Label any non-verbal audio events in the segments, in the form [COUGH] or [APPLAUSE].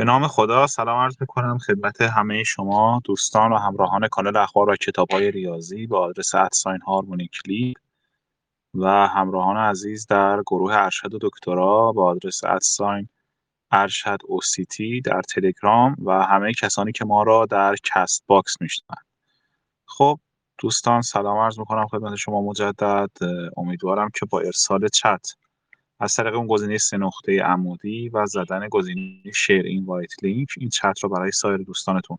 به نام خدا سلام عرض می‌کنم خدمت همه شما دوستان و همراهان کانال اخبار و کتاب های ریاضی با آدرس at sign harmonic و همراهان عزیز در گروه ارشد و دکترا با آدرس at sign ارشد اوسیتی در تلگرام و همه کسانی که ما را در Castbox میشنوند خب دوستان سلام عرض می‌کنم خدمت شما مجدد. امیدوارم که با ارسال چت از طریق اون گزینه سه نقطه عمودی و زدن گزینه شیر این وایت لینک این چت رو برای سایر دوستانتون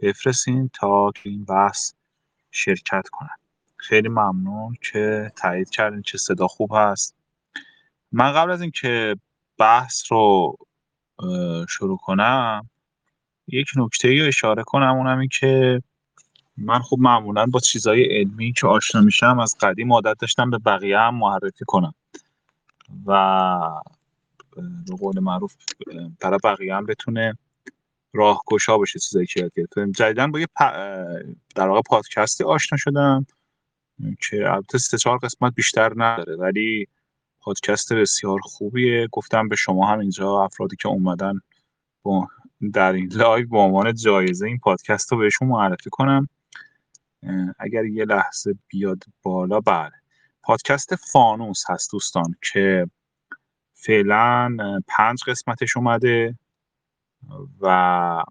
بفرستین تا که این بحث شرکت کنن. خیلی ممنون که تایید کردین چه صدا خوب هست. من قبل از اینکه بحث رو شروع کنم یک نکته ای اشاره کنم اونم این که من خب معمولا با چیزهای علمی که آشنا میشم از قدیم عادت داشتم به بقیه هم معرفی کنم. و به قول معروف برای بقیه هم بتونه راهگشا باشه چیزایی که یاد گرفتم جدیدا با یه در واقع پادکستی آشنا شدم که البته سه چهار قسمت بیشتر نداره ولی پادکست بسیار خوبیه. گفتم به شما هم اینجا افرادی که اومدن با در این live به عنوان جایزه این پادکست رو بهشون معرفی کنم. اگر یه لحظه بیاد بالا بله. پادکست فانوس هست دوستان که فعلا پنج قسمتش اومده و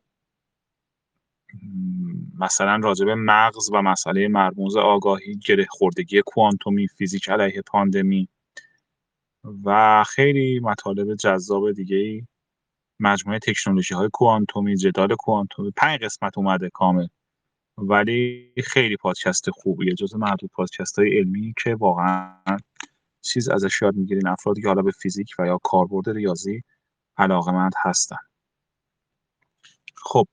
مثلا راجب مغز و مسئله مرموز آگاهی گره خوردگی کوانتومی فیزیک علیه پاندمی و خیلی مطالب جذاب دیگه ای. مجموعه تکنولوژی های کوانتومی جدال کوانتومی پنج قسمت اومده کامل. ولی خیلی پادکست خوبیه. جز معدود پادکست های علمی که واقعا چیز ازش یاد می‌گیرین. افرادی که حالا به فیزیک و یا کاربرد ریاضی علاقمند هستن. خب.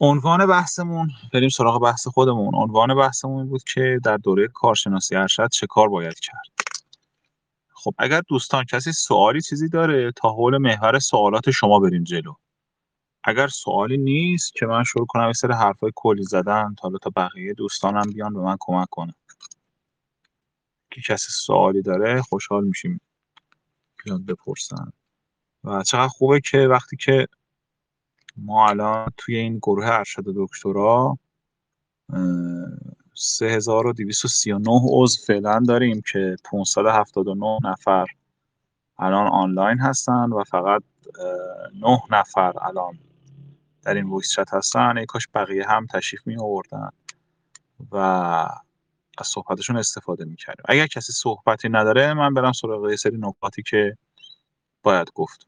عنوان بحثمون بریم سراغ بحث خودمون. عنوان بحثمون بود که در دوره کارشناسی ارشد چه کار باید کرد؟ خب اگر دوستان کسی سوالی چیزی داره تا حول محور سوالات شما بریم جلو. اگر سوالی نیست که من شروع کنم یه سری حرفای کلی زدن تا تا بقیه دوستانم بیان به من کمک کنن. که کسی سوالی داره خوشحال میشیم بیان بپرسن. و چقدر خوبه که وقتی که ما الان توی این گروه ارشد دکترا 3239 عضو فعلا داریم که 579 نفر الان آنلاین هستن و فقط 9 نفر الان در این ویس چت هستن. ای کاش بقیه هم تشریف می آوردن و از صحبتشون استفاده می کردیم. اگر کسی صحبتی نداره من برم سراغ یه سری نکاتی که باید گفت.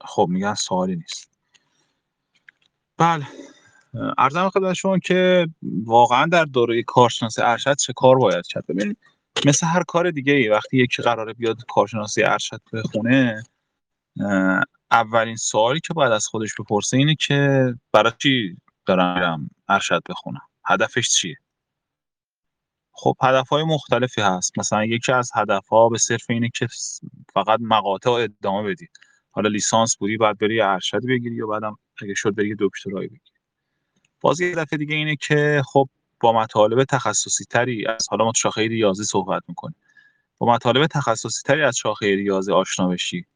خب میگن سوالی نیست. بله. ارزم خدمت شما که واقعا در دوره کارشناسی ارشد چه کار باید کرد؟ ببینید مثل هر کار دیگه ای وقتی یکی قراره بیاد کارشناسی ارشد بخونه اولین سوالی که باید از خودش بپرسه اینه که برای چی دارم ارشد بخونم؟ هدفش چیه؟ خب هدف های مختلفی هست. مثلا یکی از هدف ها به صرف اینه که فقط مقاطع ادامه بدید حالا لیسانس بودی بعد بری ارشد بگیری یا بعدم اگه شد بری دکترایی بگیری. باز یه دفعه دیگه اینه که خب با مطالب تخصصی تری از حالا ما شاخه ریاضی صحبت می‌کنیم. با مطالب تخصصی تری از شاخه ریاضی آشنا بشی.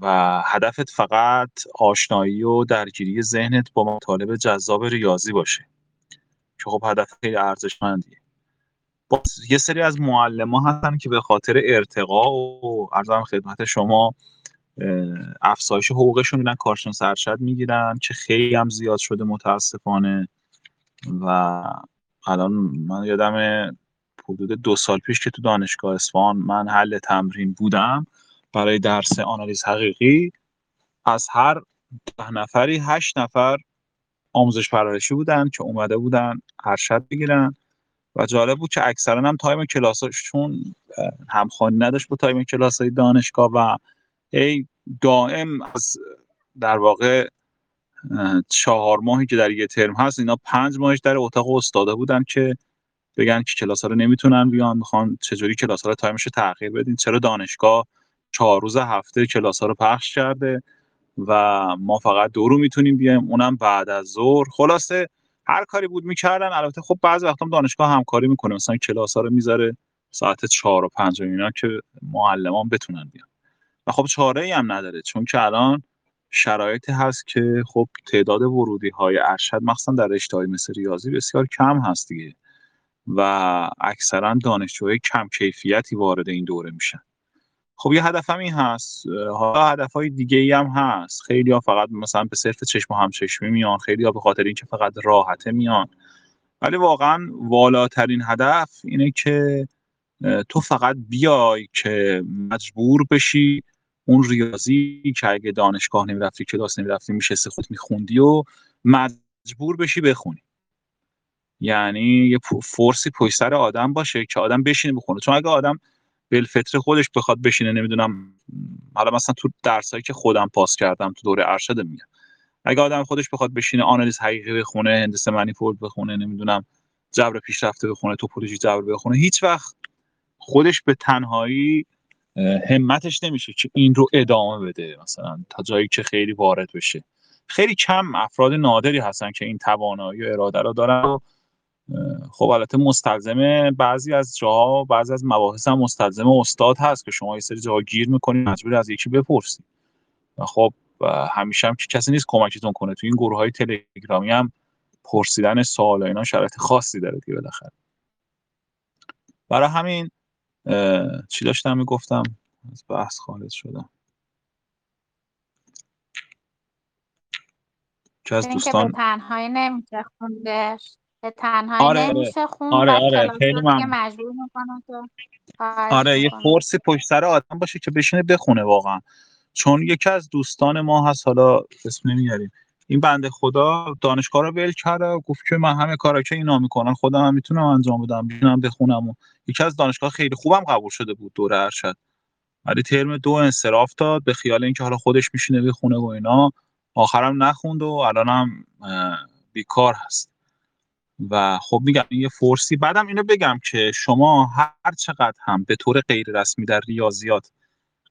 و هدفت فقط آشنایی و درگیری ذهنت با مطالب جذاب ریاضی باشه که خب هدف خیلی ارزشمندیه. یه سری از معلم ها هستن که به خاطر ارتقا و ارزم خدمت شما افزایش حقوقشون میرن کارشناس ارشد می‌گیرن که خیلی هم زیاد شده متاسفانه. و الان من یادم حدود دو سال پیش که تو دانشگاه اصفهان من حل تمرین بودم برای درس آنالیز حقیقی از هر ده نفری هشت نفر آموزش پرورشی بودن که اومده بودن ارشد بگیرن و جالب بود که اکثرا هم تایم کلاساشون همخوانی نداشت با time کلاس های دانشگاه و اینا دائم از در واقع چهار ماهی که در یه ترم هست اینا پنج ماهش در اتاق استاده بودن که بگن که کلاس ها رو نمی‌تونن بیان می‌خوان چجوری کلاس ها رو time ش رو تغییر بدین. چرا دانشگاه چهار روز هفته کلاس ها رو پخش کرده و ما فقط دو روز می‌تونیم بیایم اونم بعد از ظهر. خلاصه هر کاری بود می‌کردن. البته خب بعضی وقتا دانشگاه همکاری می‌کنه. مثلا کلاس ها رو می‌ذاره ساعت چهار و پنج و اینا که معلمان بتونن بیان. و خب چاره ای هم نداره چون که الان شرایطی هست که خب تعداد ورودی های ارشد مخصوصا در رشته مثل ریاضی بسیار کم هست دیگه و اکثرا دانشجوهای کم کیفیتی وارد این دوره میشن. خب یه هدفم این هست حالا هدف های دیگه ای هم هست. خیلی ها فقط مثلا به صرف چشم و همچشمی میان خیلی ها به خاطر اینکه فقط راحته میان. ولی واقعا والاترین هدف اینه که تو فقط بیای که مجبور بشی اون ریاضی که اگه دانشگاه نمی‌رفتی کلاس نمی‌رفتی میشه خود میخوندی و مجبور بشی بخونی. یعنی یه فورسی پشت آدم باشه که آدم بشینه بخونه. چون اگه آدم بالفطر خودش بخواد بشینه نمی‌دونم حالا مثلا تو درسایی که خودم پاس کردم تو دوره ارشد میگم. اگه آدم خودش بخواد بشینه آنالیز حقیقی بخونه هندسه منیفولد بخونه نمی‌دونم جبر پیشرفته بخونه توپولوژی جبر بخونه هیچ وقت خودش به تنهایی همتش نمیشه که این رو ادامه بده مثلا تا جایی که خیلی وارد بشه. خیلی کم افراد نادری هستن که این توانایی و اراده رو دارن و خب البته مستلزم بعضی از جاها بعضی از مباحث هم مستلزم استاد هست که شما یه سری جاها گیر می‌کنید مجبور از یکی بپرسید خب همیشه هم که کسی نیست کمکتون کنه. تو این گروه های تلگرامی هم پرسیدن سوال اینا شرایط خاصی داره دیگه بالاخره. برای همین چی داشتم می‌گفتم؟ از بحث خارج شدم. که از دوستان به تنهایی نمیشه خوندش. به تنهایی آره نمیشه خوند آره آره. خیلی مجبور می‌کنه که آره یه فورسی پشت سر آدم باشه که بشینه بخونه واقعا. چون یکی از دوستان ما هست حالا اسم نمیاریم. این بنده خدا دانشگاه رو ول کرده گفت که من همه کارا که اینا می‌کنن خودم هم می‌تونم انجام بدم ببینم بخونم و یکی از دانشگاه خیلی خوبم قبول شده بود دوره ارشد. ولی ترم دو انصراف داد به خیال اینکه حالا خودش میشینه بخونه و اینا. آخرم نخوند و الانم بیکار هست. و خب میگم این یه فورسی. بعدم اینو بگم که شما هر چقدر هم به طور غیر رسمی در ریاضیات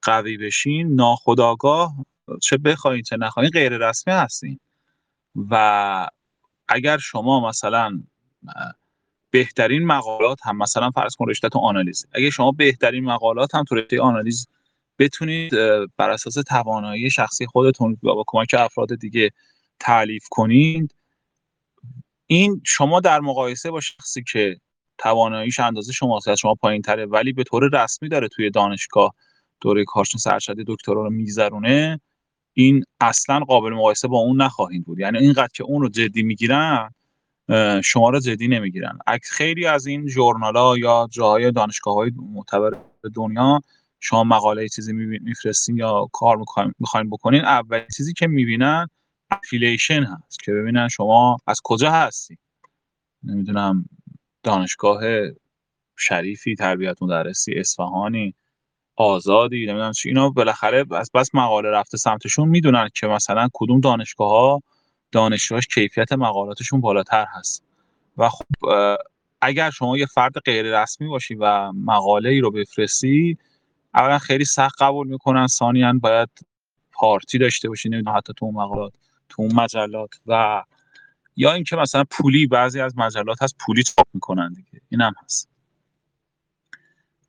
قوی بشین ناخداگاه چه بخواین چه نخواین غیر رسمی هستین و اگر شما مثلا بهترین مقالات هم مثلا فرض کن رشته تو آنالیز اگه شما بهترین مقالات هم تو رشته آنالیز بتونید بر اساس توانایی شخصی خودتون با کمک افراد دیگه تعلیف کنید این شما در مقایسه با شخصی که تواناییش اندازه شما از شما پایین تره ولی به طور رسمی داره توی دانشگاه دوره کارشناس ارشدی دکترا رو میگذرونه این اصلا قابل مقایسه با اون نخواهید بود. یعنی اینقدر که اون رو جدی می‌گیرن شما رو جدی نمی‌گیرن. خیلی از این ژورنال یا جاهای دانشگاه های معتبر دنیا شما مقاله چیزی میفرستین یا کار می‌خواین بکنین اول چیزی که می‌بینن افیلیشن هست که ببینن شما از کجا هستی. نمی‌دونم دانشگاه شریفی تربیت مدرسی اصفهانی آزادی نمی‌دونم چی. اینا بالاخره از بس مقاله رفته سمتشون می‌دونن که مثلا کدوم دانشگاه ها دانشجوهاش کیفیت مقالاتشون بالاتر هست. و خب اگر شما یه فرد غیر رسمی باشی و مقاله ای رو بفرستی اولا خیلی سخت قبول می‌کنن. ثانیا باید پارتی داشته باشی نمی‌دونم حتی تو اون مقالات تو اون مجلات. و یا اینکه مثلا پولی بعضی از مجلات هست پولی چاپ می‌کنن دیگه. اینم هست.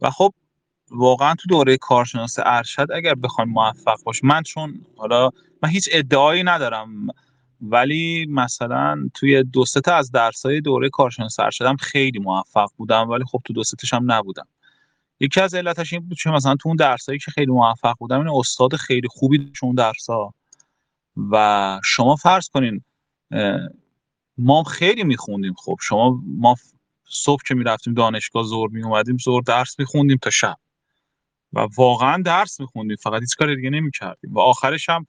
و خب واقعا تو دوره کارشناس ارشد اگر بخوایم موفق باش من چون حالا من هیچ ادعایی ندارم ولی مثلا توی دو تا از درسای دوره کارشناس ارشدم خیلی موفق بودم ولی خب تو دو هم نبودم. یکی از علتش این بود چون مثلا تو اون درسایی که خیلی موفق بودم این استاد خیلی خوبی اون درسا و شما فرض کنین ما خیلی میخوندیم خب. شما ما صبح که می‌رفتیم دانشگاه زور می اومدیم زور درس میخوندیم تا شب. و واقعا درس میخوندیم فقط هیچ کار دیگه نمی‌کردیم. و آخرش هم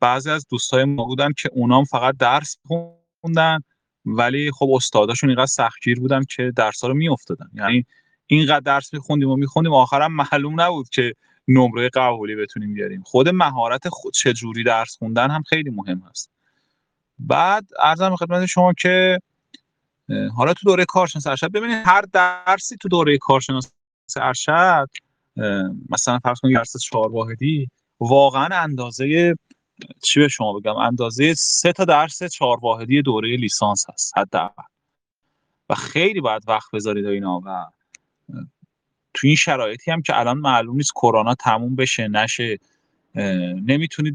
بعضی از دوستای ما بودن که اونام فقط درس خوندن ولی خب استاداشون اینقدر سختگیر بودن که درس ها رو میافتادن. یعنی اینقدر درس میخوندیم و میخوندیم آخرم معلوم نبود که نمره قبولی بتونیم بیاریم. خود مهارت خود چجوری درس خوندن هم خیلی مهم هست. بعد ارزم خدمت شما که حالا تو دوره کارشناس ارشد ببینید هر درسی تو دوره کارشناس ارشد مثلا فرض کنید درس چهار واحدی واقعا اندازه چی به شما بگم؟ اندازه سه تا درس چهار واحدی دوره لیسانس هست حداقل. و خیلی باید وقت بذارید اینا و تو این شرایطی هم که الان معلوم نیست کرونا تموم بشه نشه نمی‌تونید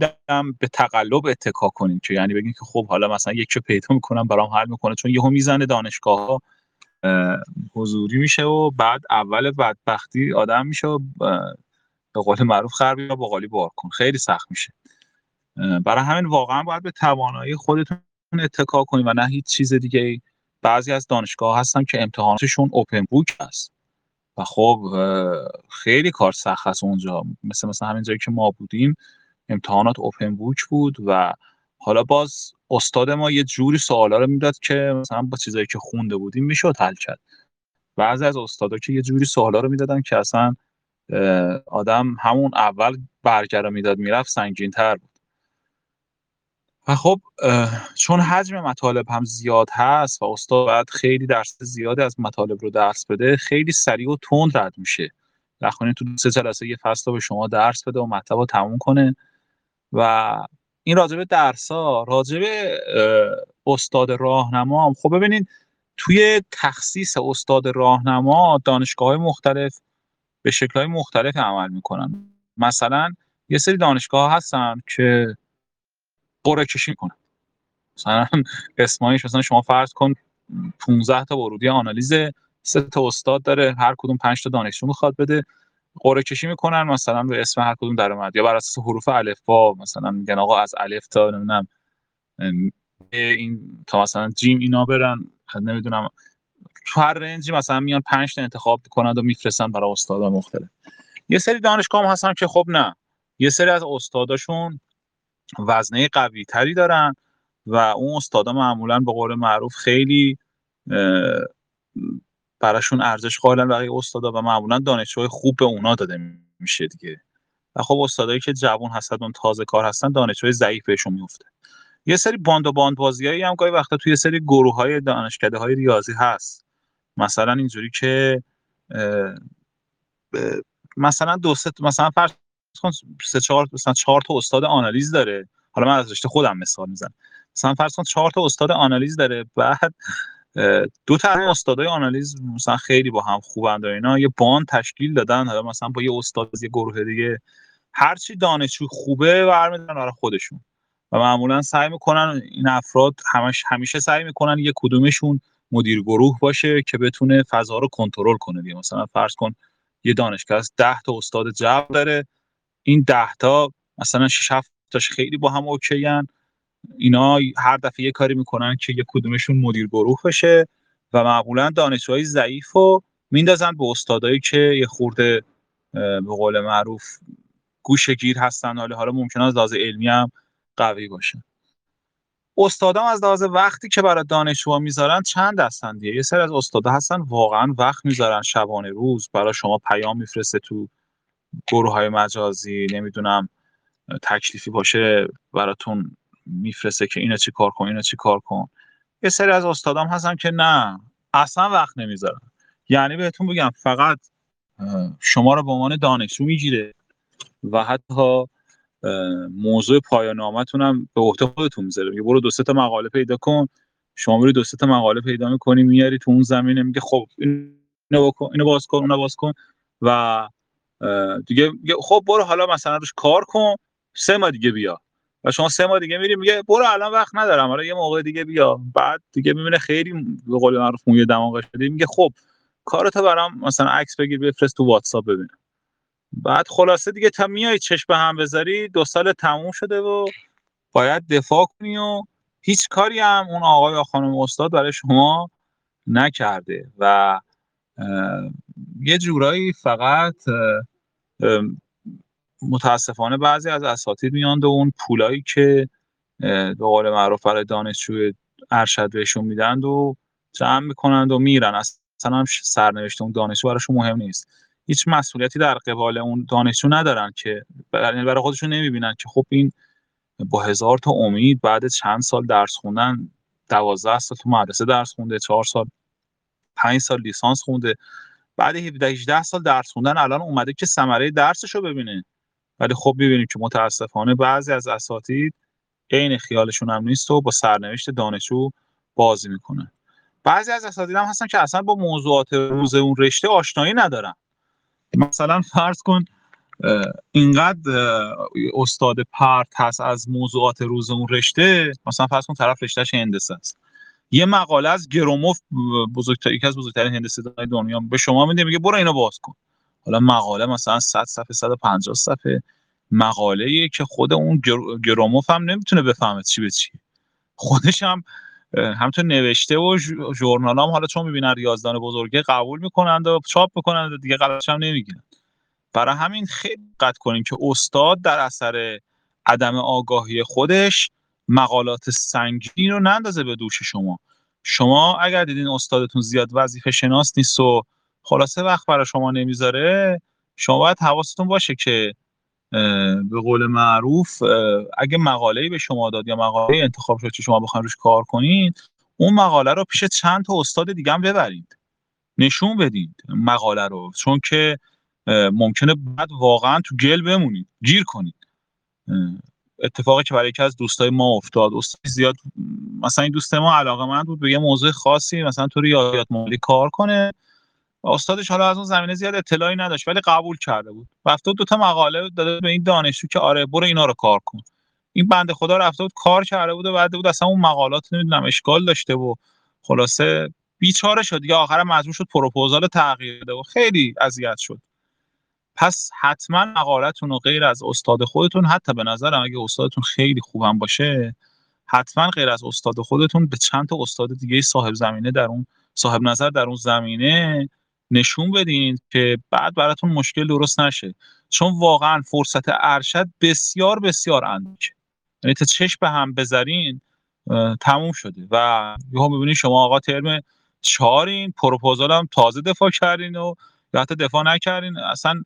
به تقلب اتکا کنید که یعنی بگین که خب حالا مثلا یکی پیدا می‌کنم برام حل می‌کنه چون یهو می‌زنه دانشگاه ها حضوری میشه و بعد اول بدبختی آدم میشه و به قول معروف خر یا باقالی بار کن. خیلی سخت میشه. برای همین واقعا باید به توانایی خودتون اتکا کنید و نه هیچ چیز دیگه بعضی از دانشگاه هستن که امتحاناتشون اوپن بوک هست. و خب خیلی کار سخت هست اونجا. مثل مثلا همین جایی که ما بودیم امتحانات اوپن بوک بود و حالا باز استاد ما یه جوری سوالا رو می‌داد که مثلا با چیزایی که خونده بودیم می‌شد حل کرد. بعضی از استادا که یه جوری سوالا رو می‌دادن که اصلا آدم همون اول برگره می‌داد می‌رفت سنگین تر بود. و خب چون حجم مطالب هم زیاد هست و استاد باید خیلی درس زیادی از مطالب رو درس بده خیلی سریع و تند رد میشه. نخواهید تو سه جلسه یه فصل به شما درس بده و مطلب رو تموم کنه و این راجبه درس ها راجبه استاد راهنما هم. خب ببینید توی تخصیص استاد راهنما دانشگاه های مختلف به شکل های مختلف عمل می‌کنن. مثلا یه سری دانشگاه هستن که قرعه کشی کنن مثلا اسمایش مثلا شما فرض کن 15 تا ورودی آنالیز سه تا استاد داره هر کدوم 5 تا دانشجو می‌خواد بده. قرعه کشی می‌کنن مثلا به اسم هر کدوم در اومد. یا بر اساس حروف الف با مثلا میگن آقا از الف تا نمی‌دونم این تا مثلا جیم اینا برن. نمی‌دونم تو هر رنجی مثلا میان 5 تا انتخاب می‌کنن و میفرستن برای استادا مختلف. یه سری دانشگاه هم هستن که خب نه. یه سری از استاداشون وزنه قوی تری دارن و اون استادا معمولا به قول معروف خیلی براشون ارزش قائلن بقیه استادا و معمولا دانشجوهای خوب به اونا داده میشه دیگه. و خب استادایی که جوان هستن تازه کار هستن دانشجوی ضعیف بهشون میفته یه سری باند و باند بازیایی هم گاهی وقتا توی سری گروه های دانشکده های ریاضی هست. مثلا اینجوری که مثلا دو مثلا فرض سه چهار مثلا چهار تا استاد آنالیز داره. حالا من از رشته خودم مثال می‌زنم. مثلا فرض کن چهار تا استاد آنالیز داره. بعد دو تا استادای آنالیز مثلا خیلی با هم خوبند و اینا. یه باند تشکیل دادن حالا مثلا با یه استاد از یه گروه دیگه. هرچی دانشجو خوبه برمیدارن برای خودشون. و معمولا سعی می‌کنن این افراد همش همیشه سعی می‌کنن یه کدومشون مدیر گروه باشه که بتونه فضا رو کنترل کنه دیگه. مثلا فرض کن یه دانشگاه از 10 تا استاد جبر داره. این 10 تا مثلا 6 7 تاش خیلی با هم اوکیان. اینا هر دفعه یه کاری می‌کنن که یه کدومشون مدیر گروه بشه و معمولا دانشجوهای ضعیف رو میندازن به استادایی که یه خورده به قول معروف گوشگیر هستن. حالا حالا ممکنه از لحاظ علمی هم قوی باشه. استادام از لحاظ وقتی که برای دانشجوها می‌ذارن چند هستن دیگه؟ یه سری از استادا هستن واقعا وقت می‌ذارن. شبانه روز برای شما پیام میفرسته تو گروه های مجازی نمی‌دونم تکلیفی باشه براتون میفرسته که اینو چی کار کن اینو چی کار کن. یه سری از استادام هستن که نه اصلا وقت نمی‌ذارن. یعنی بهتون بگم فقط شما رو به عنوان دانشجو می‌گیره و حتی موضوع پایان هم به عهده خودتون می‌ذاره. میگه برو دو تا مقاله پیدا کن. شما میری دو تا مقاله پیدا می‌کنی میاری تو اون زمینه میگه خب اینو بکن اینو باز کن اونو باز کن. و دیگه خب برو حالا مثلا روش کار کن سه ماه دیگه بیا. و شما سه ماه دیگه میری میگه برو الان وقت ندارم. حالا یه موقع دیگه بیا. بعد دیگه می‌بینه خیلی به قول معروف موی دماغ شده. میگه خب کارتو برام مثلا عکس بگیر بفرست تو واتساپ ببینم. بعد خلاصه دیگه تا میای چشم به هم بذاری دو سال تموم شده و باید دفاع کنی و هیچ کاری هم اون آقای یا خانم استاد برای شما نکرده. و یه جورایی فقط متاسفانه بعضی از اساتید میان و اون پولایی که به قول معروف برای دانشجوی ارشد بهشون میدن و جمع می‌کنند و میرن. اصلا هم سرنوشت اون دانشجو براشون مهم نیست. هیچ مسئولیتی در قبال اون دانشجو ندارن که برای خودشون نمی‌بینن که خب این با هزار تا امید بعد چند سال درس خوندن دوازده سال تو مدرسه درس خونده چهار سال پنج سال لیسانس خونده بعد 17 18 سال درس خوندن الان اومده که ثمره درسش رو ببینه. ولی خب ببینیم که متاسفانه بعضی از اساتید عین خیالشون هم نیست و با سرنوشت دانشجو بازی می‌کنن. بعضی از اساتید هم هستن که اصلا با موضوعات روز اون رشته آشنایی ندارن. مثلا فرض کن اینقدر استاد پرت هست از موضوعات روز اون رشته مثلا فرض کن طرف رشتهش هندسه است. یه مقاله از گروموف بزرگتر یکی از بزرگترین هندسه دنیا به شما میده میگه برو اینو باز کن. حالا مقاله مثلا 100 صفحه 150 صفحه. مقاله که خود اون گروموف هم نمی‌تونه بفهمه چی به چی خودش هم همینطور نوشته و ژورنال هم حالا چون می‌بینن ریاضدان بزرگه قبول می‌کنند و چاپ می‌کنند و دیگه غلطش هم نمی‌گیرن. برای همین خیلی دقت کنیم که استاد در اثر عدم آگاهی خودش مقالات سنگین رو نندازه به دوش شما. شما اگر دیدین استادتون زیاد وظیفه شناس نیست و خلاصه وقت برای شما نمی‌ذاره. شما باید حواستون باشه که به قول معروف اگه مقاله به شما داد یا مقاله انتخاب شد که شما بخواید روش کار کنین اون مقاله رو پیش چند تا استاد دیگه هم ببرید. نشون بدید مقاله رو. چون که ممکنه بعد واقعا تو گل بمونید. گیر کنید. اتفاقی که برای یکی از دوستای ما افتاد. استاد زیاد مثلا این دوست ما علاقه بود به یه موضوع خاصی مثلا تو ریاضیات مالی کار کنه. استادش حالا از اون زمینه زیاد اطلاعی نداشت ولی قبول کرده بود. رفته دو تا مقاله داده به این دانشجو که آره برو اینا رو کار کن. این بنده خدا رفته بود کار کرده بود و بعد بود اصلا اون مقالات نمی‌دونم اشکال داشته و خلاصه بیچاره شد دیگه. آخر مجبور شد پروپوزال تغییر بده و خیلی اذیت شد. پس حتما مقالتون و غیر از استاد خودتون حتی به نظرم اگه استادتون خیلی خوبم باشه حتما غیر از استاد خودتون به چند تا استاد دیگه صاحب زمینه در اون صاحب نظر در اون زمینه نشون بدین که بعد براتون مشکل درست نشه. چون واقعا فرصت ارشد بسیار بسیار اندکه یعنی تا چشم به هم بذارین تموم شده. و یهو می‌بینید شما آقا ترم چهارین پروپوزال هم تازه دفاع کردین و یا حتی دفاع نکردین. اصلا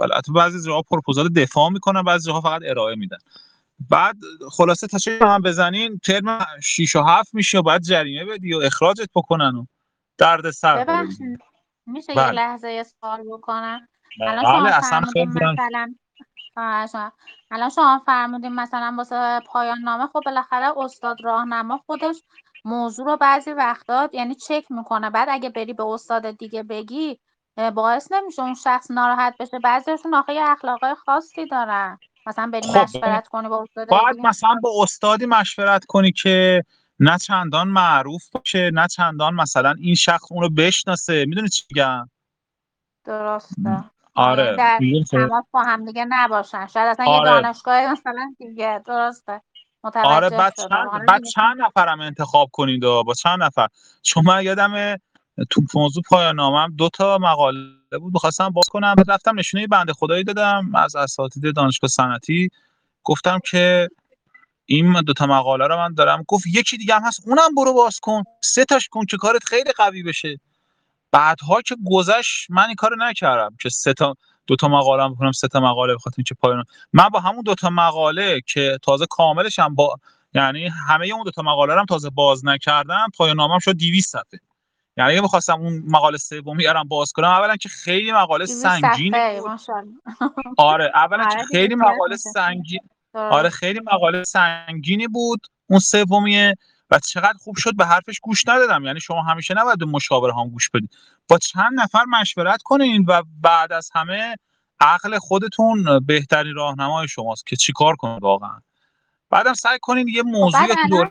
البته بعضی جاها پروپوزال دفاع می‌کنن بعضی جاها فقط ارائه میدن. بعد خلاصه تا چه هم بزنین ترم 6 و 7 میشه و بعد جریمه بدی و اخراجت بکنن و درد سر میشه بله. یه لحظه یه سوال بکنم؟ الان بله شما اصلا فرمودین خیلی مثلا الان شما فرمودین مثلا واسه پایان نامه خب بالاخره استاد راهنما خودش موضوع رو بعضی وقتا یعنی چک می‌کنه. بعد اگه بری به استاد دیگه بگی باعث نمیشه اون شخص ناراحت بشه. بعضیشون آخه یه اخلاقای خاصی دارن. مثلا بری خب، مشورت کنی با استاد باید دیگه. مثلا با استادی مشورت کنی که نه چندان معروف باشه نه چندان مثلا این شخص اونو بشناسه. می‌دونی چی میگم؟ درسته. آره. یعنی در تماس با هم دیگه نباشن. شاید اصلا یه آره. دانشگاه مثلا دیگه. درسته. متوجه آره بعد. چند بعد چند نفرم انتخاب کنید و با چند نفر؟ چون من یادم تو موضوع پایان نامم دو تا مقاله بود. می‌خواستم باز کنم. رفتم نشونه بنده خدایی دادم از اساتید دانشگاه صنعتی. گفتم که این دو تا مقاله رو من دارم. گفت یکی دیگه هم هست. اونم برو باز کن. سه تاش کن که کارت خیلی قوی بشه. بعدها که گذشت من این کارو نکردم که سه تا دو تا مقاله هم بکنم سه تا مقاله بخاطر اینکه پایان من با همون دو تا مقاله که تازه کاملش هم با یعنی همه اون دو تا مقاله رو هم تازه باز نکردم پایان نامم شد 200 صفحه. یعنی اگه بخواستم اون مقاله سومی ارم باز کنم اولا که خیلی مقاله 200 سنگین آره اولا که آره خیلی مقاله. سنگین. آره خیلی مقاله سنگینی بود اون سومیه و چقدر خوب شد به حرفش گوش ندادم. یعنی شما همیشه نباید به مشاور هم گوش بدید با چند نفر مشورت کنین و بعد از همه عقل خودتون بهترین راهنمای شماست که چیکار کنید واقعا. بعدم سعی کنین یه موضوعی تو الان- دوره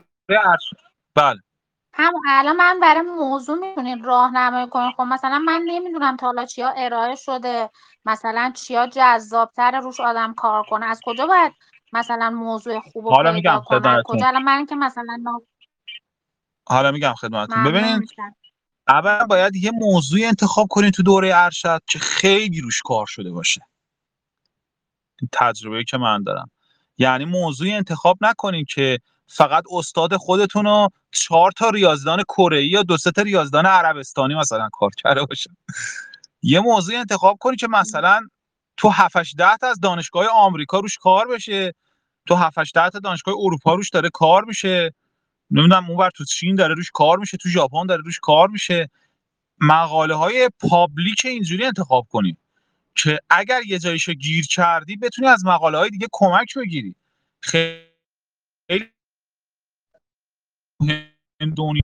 بله. هم الان من برای موضوع می‌تونید راهنمایی کنید خب مثلا من نمی‌دونم تا حالا چیا ارائه شده مثلا چیا جذابتر روش آدم کار کنه. از کجا باید مثلا موضوع خوب رو حالا میگم خدمتتون. کجا؟ الان من که مثلا نا- حالا میگم خدمتتون. میشم. اولا باید یه موضوعی انتخاب کنین تو دوره ارشد که خیلی روش کار شده باشه. این تجربه‌ای که من دارم. یعنی موضوعی انتخاب نکنین که فقط استاد خودتون و چهار تا ریاضیدان کره یا دو تا ریاضیدان عربستانی مثلا کار کرده باشه یه موضوعی انتخاب کنین که مثلا تو 7 8 10 تا از دانشگاه آمریکا روش کار بشه. تو 7 8 10 تا دانشگاه اروپا روش داره کار میشه. نمی‌دونم اونور تو چین داره روش کار میشه تو ژاپن داره روش کار میشه. مقاله های پابلیک اینجوری انتخاب کنی که اگر یه جایشو گیر کردی بتونی از مقاله های دیگه کمک بگیری. خیلی دنیا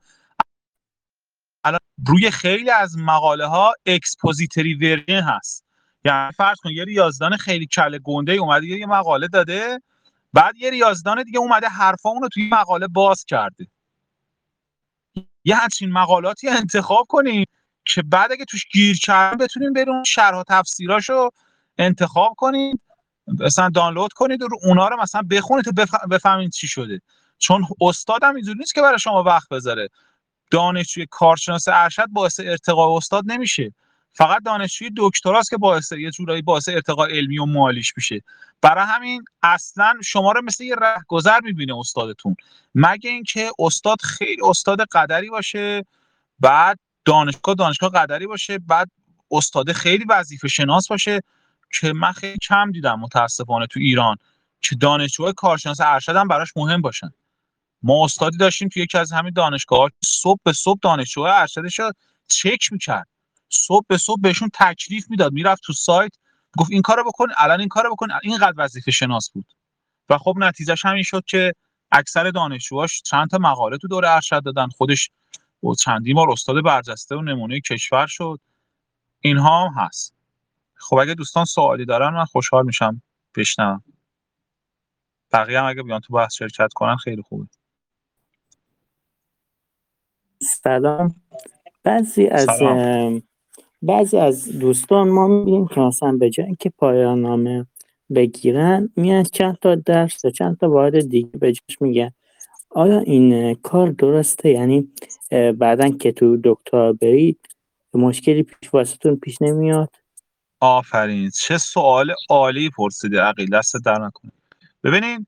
الان روی خیلی از مقاله ها expository version هست. یعنی فرض کن یه ریاضدان خیلی کله گنده اومده یه مقاله داده بعد یه ریاضدان دیگه اومده حرفای اون رو توی مقاله باز کرده. یه همچین مقالاتی انتخاب کنیم که بعد اگه توش گیر کردیم بتونیم بریم شرح و تفسیراشو انتخاب کنیم مثلا دانلود کنید و اونا رو مثلا بخونید تا بفهمید چی شده. چون استادم اینجوری نیست که برای شما وقت بذاره. دانشجوی کارشناس ارشد باعث ارتقاء استاد نمیشه. فقط دانشجوی دکتراست که باعث یه جورایی باعث ارتقاء علمی و مالیش میشه. برای همین اصلا شما رو مثل یه رهگذر می‌بینه استادتون. مگه اینکه استاد خیلی استاد قدری باشه بعد دانشگاه دانشگاه قدری باشه بعد استاد خیلی وظیفه شناس باشه که من خیلی کم دیدم متاسفانه تو ایران که دانشجوهای کارشناس ارشد هم براش مهم باشن. ما استادی داشتیم تو یکی از همین دانشگاه صبح به صبح دانشجوهای ارشدش رو چک می‌کرد. صبح به صبح بهشون تکلیف می‌داد می‌رفت تو سایت گفت این کارو بکن الان این کارو بکن. اینقدر وظیفه شناس بود. و خب نتیجهش همین شد که اکثر دانشجوهاش چند تا مقاله تو دوره ارشد دادن. خودش و چندی بار استاد برجسته و نمونه کشور شد. اینها هم هست. خب اگه دوستان سوالی دارن من خوشحال میشم بشنوم. بقیه هم اگه بیان تو بحث شرکت کنن خیلی خوبه. سلام. بعضی از سلام. بعضی از دوستان ما می‌بینیم که مثلا به جای اینکه پایان نامه بگیرن میان چند تا درس چند تا وارد دیگه به میگن. آیا این کار درسته؟ یعنی بعدا که تو دکتر برید مشکلی پیش واسهتون پیش نمیاد؟ آفرین. چه سوال عالی پرسیده عقیل. دست در نکنه ببینین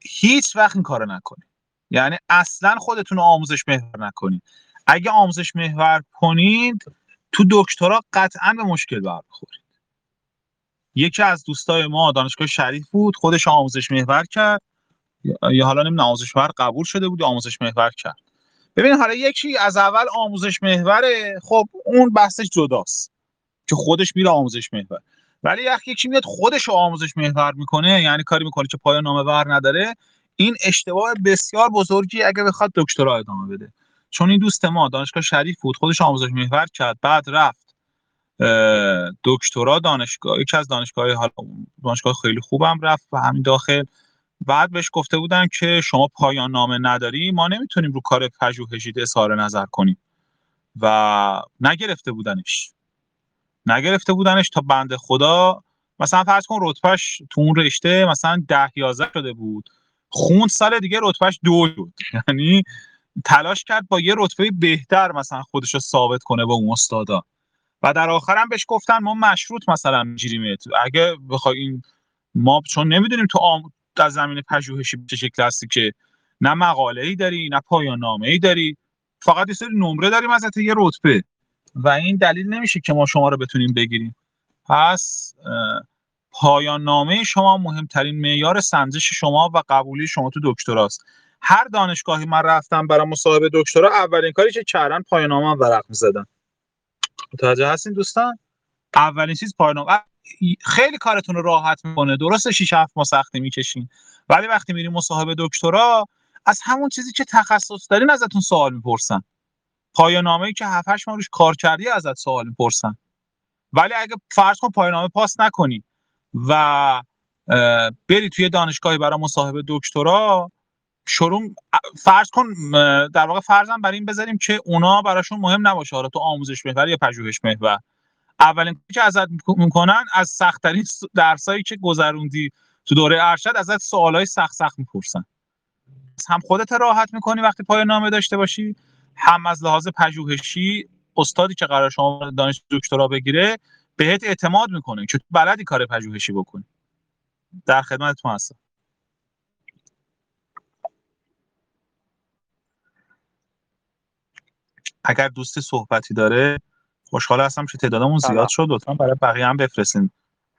هیچ وقت این کارو نکنید یعنی اصلا خودتون آموزش محور نکنید اگه آموزش محور کنید تو دکترا قطعا به مشکل برخورید یکی از دوستای ما دانشگاه شریف بود خودش آموزش محور کرد. یا حالا نمی‌دونم آموزش محور قبول شده بود آموزش محور کرد. ببین حالا یکی از اول آموزش محوره. خب اون بحثش جداست که خودش میره آموزش محور. ولی یکی میاد خودش آموزش محور می‌کنه یعنی کاری می‌کنه که پایان نامه ور نداره. این اشتباه بسیار بزرگی اگه بخواد دکترا ادامه بده. چون این دوست ما دانشگاه شریف بود خودش آموزش محور کرد بعد رفت دکترا دانشگاه یکی از دانشگاه حالا دانشگاه خیلی خوبم رفت و همین داخل. بعد بهش گفته بودن که شما پایان نامه نداری ما نمی‌تونیم رو کار پژوهشیت اظهار نظر کنیم. و نگرفته بودنش. نگرفته بودنش تا بنده خدا. مثلا فرض کن رتبهش تو اون رشته مثلا ده یازده شده بود. خوند سال دیگه رتبهش دو شد. [LAUGHS] یعنی تلاش کرد با یه رتبه بهتر مثلا خودش رو ثابت کنه با اون استادا. و در آخر هم بهش گفتن ما مشروط مثلا میگیریمت. اگه بخوای این ما چون نمی‌دونیم تو آم... در زمین پژوهشی چه شکل هستی که نه مقاله ای داری نه پایان نامه ای داری فقط یه سری نمره داریم ازت یه رتبه. و این دلیل نمیشه که ما شما رو بتونیم بگیریم. پس پایان نامه شما مهمترین معیار سنجش شما و قبولی شما تو دکتراست. هر دانشگاهی من رفتم برای مصاحبه دکترا اولین کاری که کردن پایان نامه ورق می‌زدن. متوجه هستین دوستان؟ اولین چیز پایان خیلی کارتون رو راحت می‌کنه. درسته 6 7 ما سختی می‌کشین. ولی وقتی میریم مصاحبه دکترا از همون چیزی که تخصص دارین ازتون سوال می‌پرسن. پایان ای که 7 8 ماه روش کار کردی ازت سوال می‌پرسن. ولی اگه فرض کن پایان نامه پاس نکنی و بری توی دانشگاهی برای مصاحبه دکترا شروع فرض کن در واقع فرضم برای این بذاریم که اونا براشون مهم نباشه. حالا تو آموزش محور یا پژوهش محور. اولین که ازت می‌کنن از سختترین درسایی که گذروندی تو دوره ارشد ازت سوالای سخت سخت می‌پرسن. هم خودت راحت می‌کنی وقتی پایان نامه داشته باشی هم از لحاظ پژوهشی استادی که قرار شما دانش دکترا بگیره بهت اعتماد می‌کنه که تو بلدی کار پژوهشی بکنی. در خدمتتون هستم. اگر دوستی صحبتی داره خوشحال هستم که تعدادمون زیاد شد. لطفا برای بقیه هم بفرستین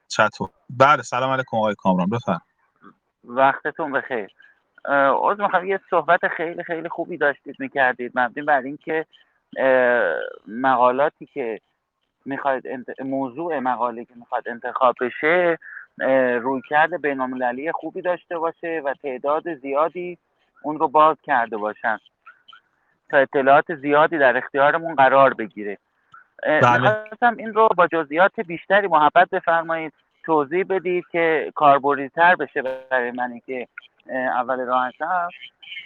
چطور بله سلام علیکم آقای کامران. بفرم. وقتتون بخیر. عرض می‌خوام. یه صحبت خیلی خیلی خوبی داشتید می‌کردید. مبنی بر اینکه مقالاتی که می‌خواید انت... موضوع مقاله که می‌خواد انتخاب بشه رویکرد بینالمللی خوبی داشته باشه و تعداد زیادی اون رو باز کرده باشن. تا اطلاعات زیادی در اختیارمون قرار بگیره. بله. می‌خواستم این رو با جزئیات بیشتری محبت بفرمایید. توضیح بدید که کاربردیتر بشه برای منی که اول راه هستم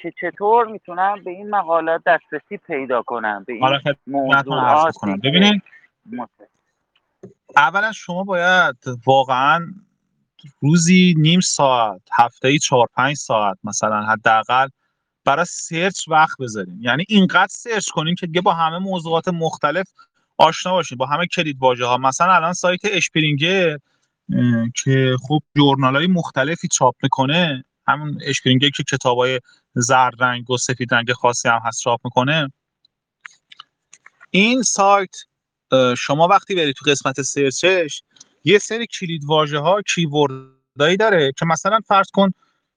که چطور می‌تونم به این مقالات دسترسی پیدا کنم؟ به این که ببینید اولا شما باید واقعا روزی نیم ساعت هفته ای چهار پنج ساعت مثلا حداقل برای search وقت بذارین یعنی اینقدر search کنین که دیگه با همه موضوعات مختلف آشنا باشین با همه کلید واژه ها مثلا الان سایت اشپرینگر اه، که خب جورنال های مختلفی چاپ می‌کنه همون اشپرینگر که کتاب های زرد رنگ و سفید رنگ خاصی هم هست چاپ می‌کنه. این سایت شما وقتی برید تو قسمت search ش یه سری کلید واژه ها keyword هایی داره که مثلا فرض کن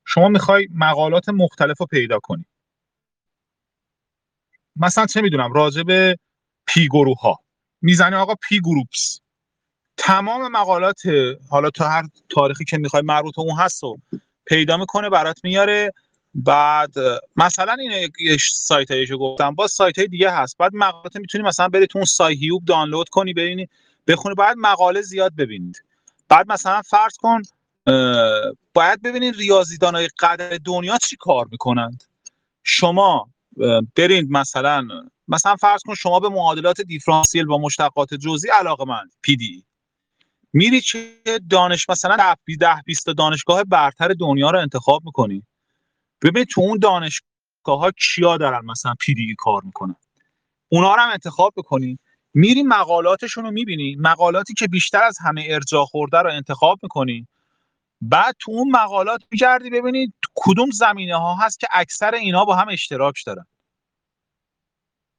شما می‌خوای مقالات مختلف رو پیدا کنی. مثلا چه می‌دونم راجع به پی گروه ها می‌زنی آقا p-groups. تمام مقالات حالا تا هر تاریخی که می‌خوای مربوط اون هست و پیدا می‌کنه برات میاره. بعد مثلا این یه سایت هایشو گفتم با سایت های دیگه هست. بعد مقالات می‌تونی مثلا بری تو اون Sci-Hub دانلود کنی ببینی بخونی باید مقاله زیاد ببینید بعد مثلا فرض کن باید ببینید ریاضیدانای قدر دنیا چی کار می‌کنند. شما اه، برید مثلا مثلا فرض کن شما به معادلات دیفرانسیل با مشتقات جزئی علاقمند پی دی میری که دانش مثلا ده 10 20 دانشگاه برتر دنیا رو انتخاب می‌کنی. ببین تو اون دانشگاه ها کیا دارن مثلا پی دی کار می‌کنن. اونا رو هم انتخاب بکنی. میری مقالاتشون رو می‌بینی. مقالاتی که بیشتر از همه ارجاع خورده رو انتخاب می‌کنی. بعد تو اون مقالات میگردی ببینید کدوم زمینه ها هست که اکثر اینا با هم اشتراک دارن.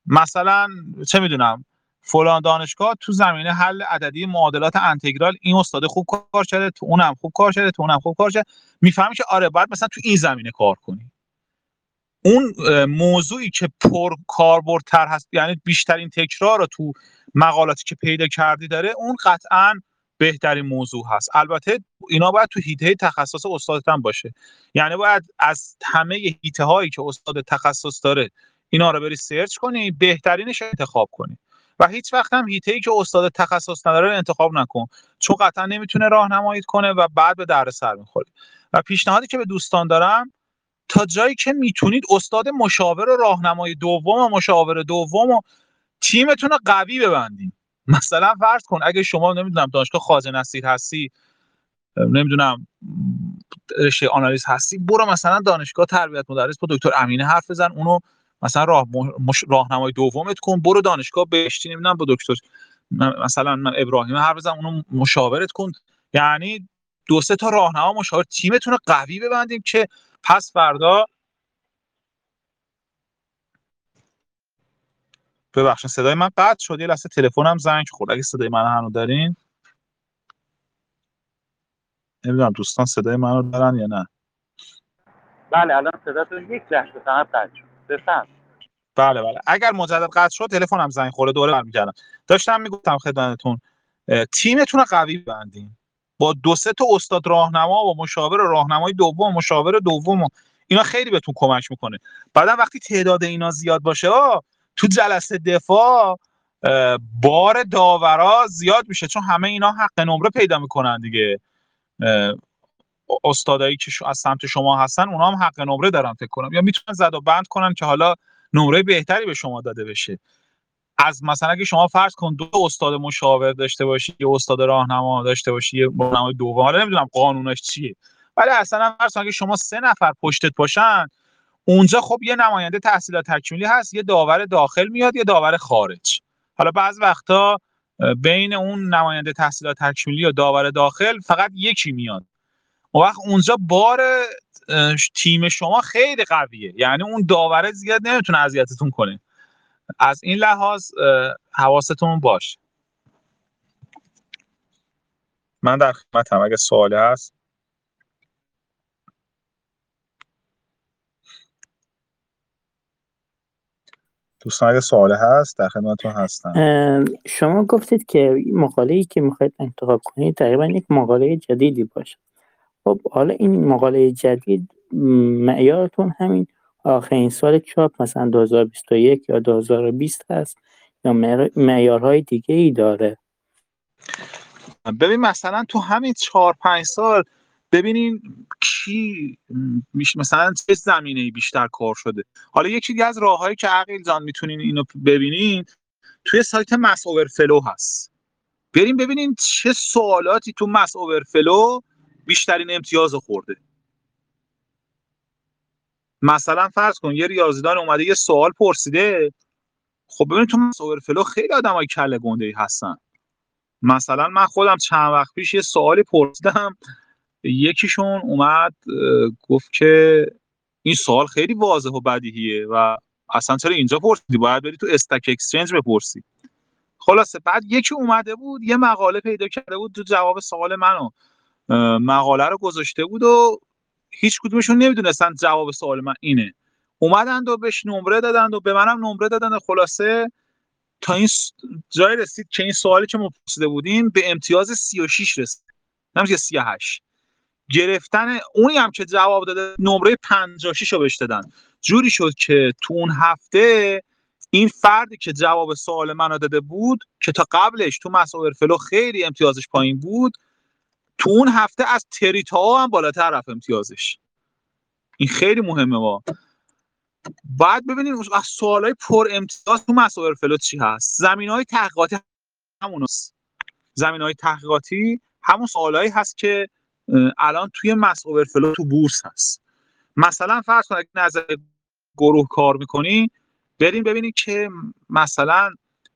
مثلا چه می‌دونم فلان دانشگاه تو زمینه حل عددی معادلات انتگرال این استاد خوب کار کرده تو اونم خوب کار کرده تو اونم خوب کار کرده. می‌فهمی که آره باید مثلا تو این زمینه کار کنی. اون موضوعی که پر کاربردتر هست یعنی بیشترین تکرار رو تو مقالاتی که پیدا کردی داره اون قطعا بهترین موضوع هست. البته اینا باید تو هیته تخصص استادت باشه. یعنی باید از همه هیته هایی که استاد تخصص داره اینا رو بری سرچ کنی بهترینش رو انتخاب کنی. و هیچ وقت هم هیته ای که استاد تخصص نداره رو انتخاب نکن. چون قطعا نمی‌تونه راهنمایی کنه و بعد به دردسر می‌خوری و پیشنهادی که به دوستان دارم تا جایی که می‌تونید استاد مشاور و راهنمای دوم و مشاور دوم و تیمتون رو قوی ببندین. مثلا فرض کن اگه شما نمی‌دونم دانشگاه خازن نصیر هستی نمی‌دونم رشته آنالیز هستی برو مثلا دانشگاه تربیت مدرس با دکتر امینه حرف بزن اونو مثلا راه مش... راهنمای دومت کن برو دانشگاه بهشتی نمی‌دونم با دکتر مثلا من ابراهیم حرف بزن اونو مشاورت کن. یعنی دو سه تا راهنما مشاور تیمتون رو قوی ببندیم که پس فردا ببخشید صدای من قطع شد. یه لحظه تلفنم زنگ خورد. اگه صدای من هنوز دارین؟ نمی‌دونم دوستان صدای منو دارن یا نه؟ بله الان صداتون یک لحظه فقط قطع شد. بفهم بله بله. اگر مجدد قطع شد تلفنم زنگ خورده دوره برمیگردم. داشتم می‌گفتم خدمتتون تیمتون قوی ببندین. با دو سه تا استاد راهنما و مشاور راهنمای دوم و مشاور دوم و اینا خیلی بهتون کمک می‌کنه. بعدا وقتی تعداد اینا زیاد باشه آه، تو جلسه دفاع بار داورا زیاد میشه چون همه اینا حق نمره پیدا می‌کنن دیگه. استادایی که از سمت شما هستن اونا هم حق نمره دارن فکر کنم. یا می‌تونن زد و بند کنن که حالا نمره بهتری به شما داده بشه. از مثلا اگه شما فرض کن دو استاد مشاور داشته باشی یه استاد راهنما داشته باشی یه راهنمای دوم حالا نمی‌دونم قانونش چیه. ولی اصلا فرض کن اگه شما سه نفر پشتت باشن اونجا خب یه نماینده تحصیلات تکمیلی هست یه داور داخل میاد یه داور خارج. حالا بعض وقتا بین اون نماینده تحصیلات تکمیلی و داور داخل فقط یکی میاد. اون وقت اونجا بار تیم شما خیلی قویه. یعنی اون داوره زیاد نمی‌تونه اذیتتون کنه. از این لحاظ حواستون باش. من در خدمتم اگه سوالی هست. دوستان اگه سوالی هست در خدمتتون هستم. شما گفتید که مقاله ای که می‌خواید انتخاب کنید تقریبا یک مقاله جدیدی باشه. خب حالا این مقاله جدید معیارتون همین آخرین سال چاپ مثلا 2021 یا 2020 هست یا معیارهای دیگه ای داره؟ ببین مثلا تو همین چهار پنج سال ببینین کی مثلا چه زمینه بیشتر کار شده. حالا یکی دیگه از راههایی که عقیل جان می‌تونین اینو ببینین توی سایت مس فلو هست. بریم ببینین چه سوالاتی تو MathOverflow بیشترین امتیاز خورده. مثلا فرض کن یه ریاضیدان اومده یه سوال پرسیده. خب ببینید تو MathOverflow خیلی آدمای کله گنده ای هستن. مثلا من خودم چند وقت پیش یه سوالی پرسیدم. یکیشون اومد گفت که این سوال خیلی واضح و بدیهیه و اصلا چرا اینجا پرسیدی؟ باید بری تو Stack Exchange بپرسی. خلاصه بعد یکی اومده بود یه مقاله پیدا کرده بود تو جواب سوال منو. مقاله رو گذاشته بود و هیچ کدومشون نمی‌دونستن جواب سوال من اینه. اومدند و بهش نمره دادند و به منم نمره دادن خلاصه تا این جای رسید که این سوالی که ما پرسیده بودیم به امتیاز 36 رسید. نمیشه 38 گرفتن اونی هم که جواب داده نمره 56 رو بهش دادن. جوری شد که تو اون هفته این فردی که جواب سوال منو داده بود که تا قبلش تو MathOverflow خیلی امتیازش پایین بود تو اون هفته از Terry Tao هم بالاتر رفت امتیازش. این خیلی مهمه با بعد ببینید از سوالای پر امتیاز تو MathOverflow چی هست. زمینه های تحقیقاتی همون هست زمینه های تحقیقاتی همون سوالایی هست که الان توی MathOverflow تو بورس هست. مثلا فرض کنید نظریه گروه کار می‌کنی بریم ببینید که مثلا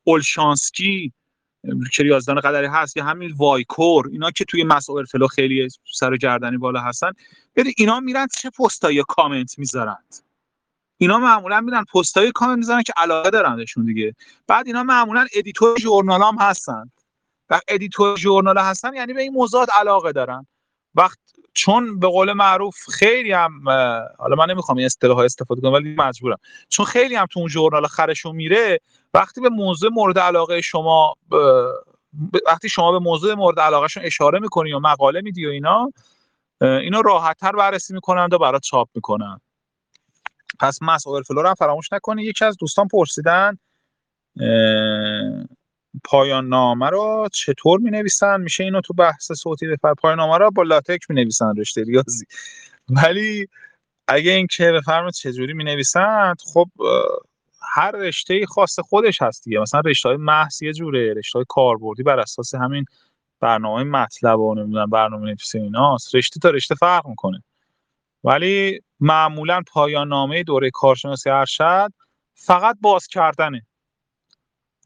اولشانسکی که ریاضدان قدری هست یا همین وایکور اینا که توی MathOverflow خیلی سر و گردنی بالا هستن برید اینا میرن چه پستای کامنت می‌ذارند. اینا معمولا میرن پستای کامنت می‌ذارن که علاقه دارنشون دیگه. بعد اینا معمولا editor ژورنال هم هستن. و editor ژورنال هستن یعنی به این موضوعات علاقه دارن. وقت چون به قول معروف خیلی هم حالا من نمی‌خوام این اصطلاح استفاده کنم ولی مجبورم. چون خیلی هم تو اون ژورنال خرشون میره وقتی به موضوع مورد علاقه شما وقتی شما به موضوع مورد علاقهشون اشاره می‌کنی یا مقاله میدی و اینا اینا راحتتر بررسی می‌کنن و برات چاپ می‌کنن. پس مس فلور هم فراموش نکنی. یکی از دوستان پرسیدن پایان نامه رو چطور می نویسن میشه اینو تو بحث صوتی بفر پایان نامه رو با لاتک می نویسن رشته ریاضی. [LAUGHS] ولی اگه اینکه بفرمایید چجوری می نویسن خب هر رشته خاص خودش هست دیگه. مثلا رشته های محض یه جوره رشته های کاربردی بر اساس همین برنامه مطلب و نمی‌دونم برنامه نویسی ایناست. رشته تا رشته فرق می‌کنه. ولی معمولا پایان نامه دوره کارشناسی ارشد فقط باز کردنه.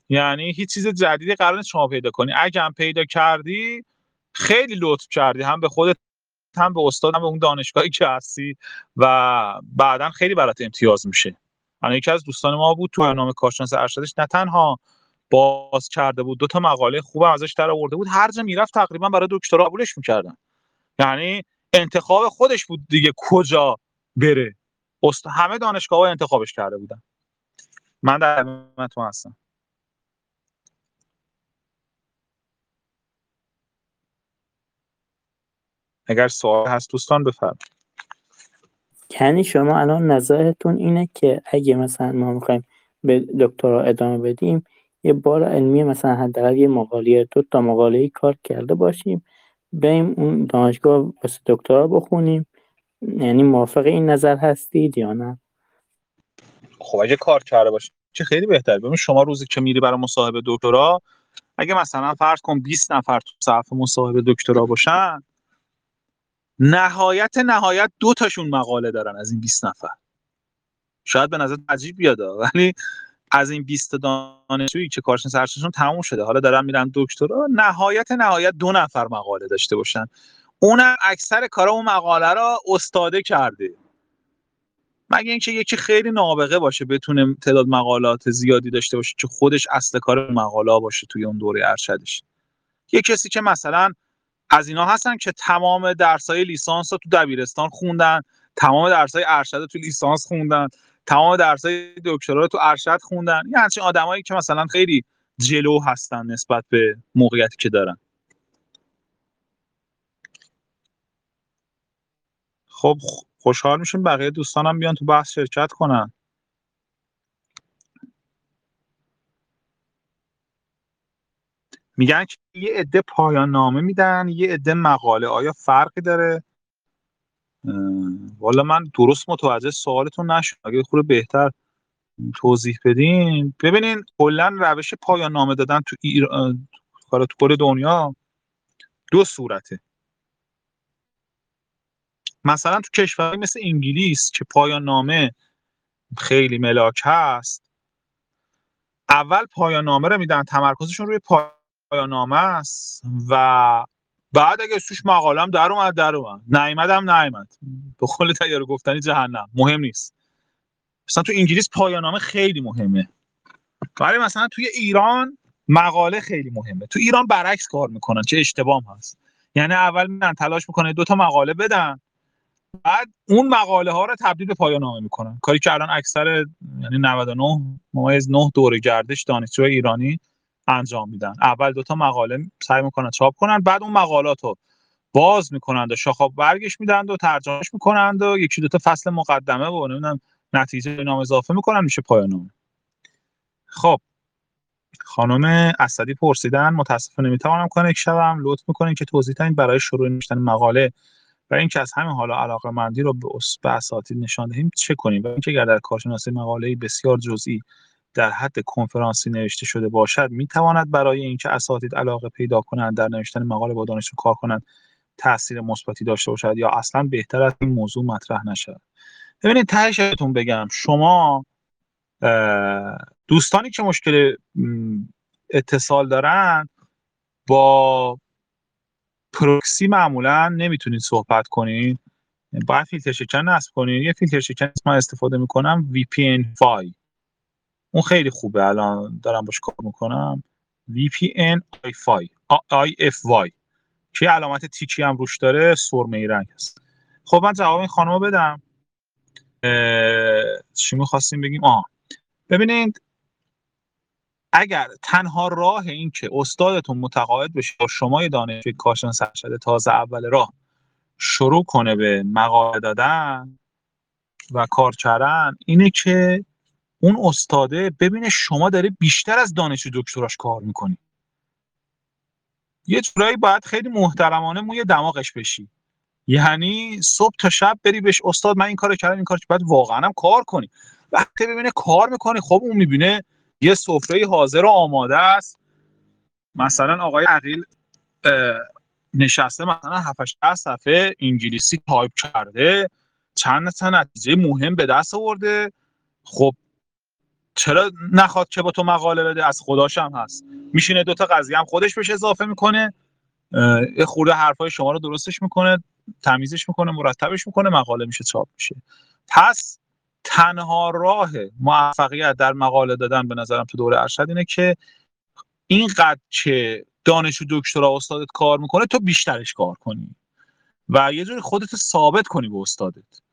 یعنی هیچ چیز جدیدی قرار شما پیدا کنی. اگه هم پیدا کردی خیلی لطف کردی. هم به خودت هم به استاد هم به اون دانشگاهی که هستی و بعدا خیلی برات امتیاز میشه. من یکی از دوستان ما بود تو برنامه کارشناس ارشدش. نه تنها باز کرده بود دو تا مقاله خوب ازش در آورده بود هر جا می‌رفت تقریبا برای دکترا قبولش می‌کردن. یعنی انتخاب خودش بود دیگه کجا بره. همه دانشگاه ها انتخابش کرده بودن. من در تو هستم. اگر سوال هست دوستان بفرمایید. یعنی شما الان نظرتون اینه که اگه مثلا ما می‌خوایم به دکترا ادامه بدیم یه بار علمی مثلا حداقل یه مقاله دو تا مقاله کار کرده باشیم بریم اون دانشگاه واسه دکترا بخونیم. یعنی موافق این نظر هستید یا نه؟ خب اگه کار کرده باشی چه خیلی بهتر ببین شما روزی که میری برای مصاحبه دکترا اگه مثلا فرض کن 20 نفر تو صف مصاحبه دکترا باشن نهایت نهایت دو تاشون مقاله دارن از این 20 نفر. شاید به نظر عجیب بیاد ولی از این 20 دانشجویی که کارشناس ارشدشون تموم شده. حالا دارن میرن دکترا نهایت نهایت دو نفر مقاله داشته باشن. اونم اکثر کارا اون مقاله را استاده کرده. مگه اینکه یکی خیلی نابغه باشه بتونه تعداد مقالات زیادی داشته باشه که خودش اصل کار مقاله باشه توی اون دوره ارشدش. یه کسی که مثلا از اینا هستن که تمام درسای لیسانس رو تو دبیرستان خوندن تمام درسای ارشد تو لیسانس خوندن تمام درسای دکترا رو تو ارشد خوندن. یه همچین آدمایی که مثلا خیلی جلو هستن نسبت به موقعیتی که دارن. خب خوشحال میشیم بقیه دوستانم بیان تو بحث شرکت کنن. میگن که یه عده پایان نامه میدن یه عده مقاله. آیا فرقی داره؟ والا من درست متوجه سوالتون نشد اگه خود بهتر توضیح بدین. ببینین کلا روش پایان نامه دادن تو ایران تو کل دنیا دو صورته. مثلا تو کشورهایی مثل انگلیس که پایان نامه خیلی ملاک هست اول پایان نامه رو میدن تمرکزشون روی پایان نامه است و بعد اگه توش مقالم در اومد در اومد. نیومدم نیومد. به قول تیار گفتنی جهنم. مهم نیست. مثلا تو انگلیس پایان نامه خیلی مهمه. ولی مثلا توی ایران مقاله خیلی مهمه. تو ایران برعکس کار می‌کنن. چه اشتباه هم هست. یعنی اول میرن تلاش می‌کنه دو تا مقاله بدن. بعد اون مقاله ها رو تبدیل به پایان نامه می‌کنن. کاری که الان اکثر یعنی 99 ممیز 9 دوره گردش دانشجوی ایرانی انجام میدن. اول دو تا مقاله سعی می‌کنن چاپ کنن بعد اون مقالات رو باز می‌کنند و شاخاب برگش میدن و ترجمهش می‌کنند و یکی دو تا فصل مقدمه و نمی‌دونم نتیجه نام اضافه می‌کنن میشه پایان خب خانم اسدی پرسیدن متاسفانه نمی‌توانم کانکت شوم. لطف می‌کنین که توضیح دهید برای شروع نوشتن مقاله. و اینکه از همین حالا علاقه مندی رو به اساتید نشان دهیم چه کنیم؟ و اینکه اگر در کارشناسی مقاله بسیار جزئی در حد کنفرانسی نوشته شده باشد می‌تواند برای اینکه اساتید علاقه پیدا کنند در نوشتن مقاله با دانشجو کار کنند تاثیر مثبتی داشته باشد یا اصلا بهتر است این موضوع مطرح نشود؟ ببینید تهش بگم. شما دوستانی که مشکل اتصال دارن با پروکسی معمولا نمی‌تونید صحبت کنید. باید فیلتر شکن نصب کنید. یه فیلتر شکن من استفاده می‌کنم VPN فای اون خیلی خوبه. الان دارم باش کار می‌کنم. VPN i5 IFY که علامت تیکی هم روش داره سرمه رنگ هست. خب من جواب این خانم بدم. چی می‌خواستیم بگیم؟ آه ببینید اگر تنها راه این که استادتون متقاعد بشه با شما دانشجوی کارشناس ارشد تازه اول راه شروع کنه به مقاله دادن و کار کردن اینه که اون استاده ببینه شما داره بیشتر از دانشجو دکتراش کار می‌کنی. یه جورایی باید خیلی محترمانه موی دماغش بشی. یعنی صبح تا شب بری بهش استاد من این کارو کردم این کارو باید واقعا هم کار کنی. وقتی ببینه کار می‌کنی خب اون می‌بینه یه سفره حاضر و آماده است. مثلا آقای عقیل نشسته مثلا 7 صفحه انگلیسی تایپ کرده. چند تا نتیجه مهم به دست آورده. خب چرا نخواد که با تو مقاله بده؟ از خداش هم هست. میشینه دوتا قضیه هم خودش بهش اضافه می‌کنه. یه خورده حرفای شما رو درستش می‌کنه تمیزش می‌کنه مرتبش می‌کنه مقاله میشه چاپ میشه. پس تنها راه موفقیت در مقاله دادن به نظرم تو دوره ارشد اینه که اینقدر که دانشجو دکترا استادت کار می‌کنه تو بیشترش کار کنی و یه جوری خودت ثابت کنی به استادت.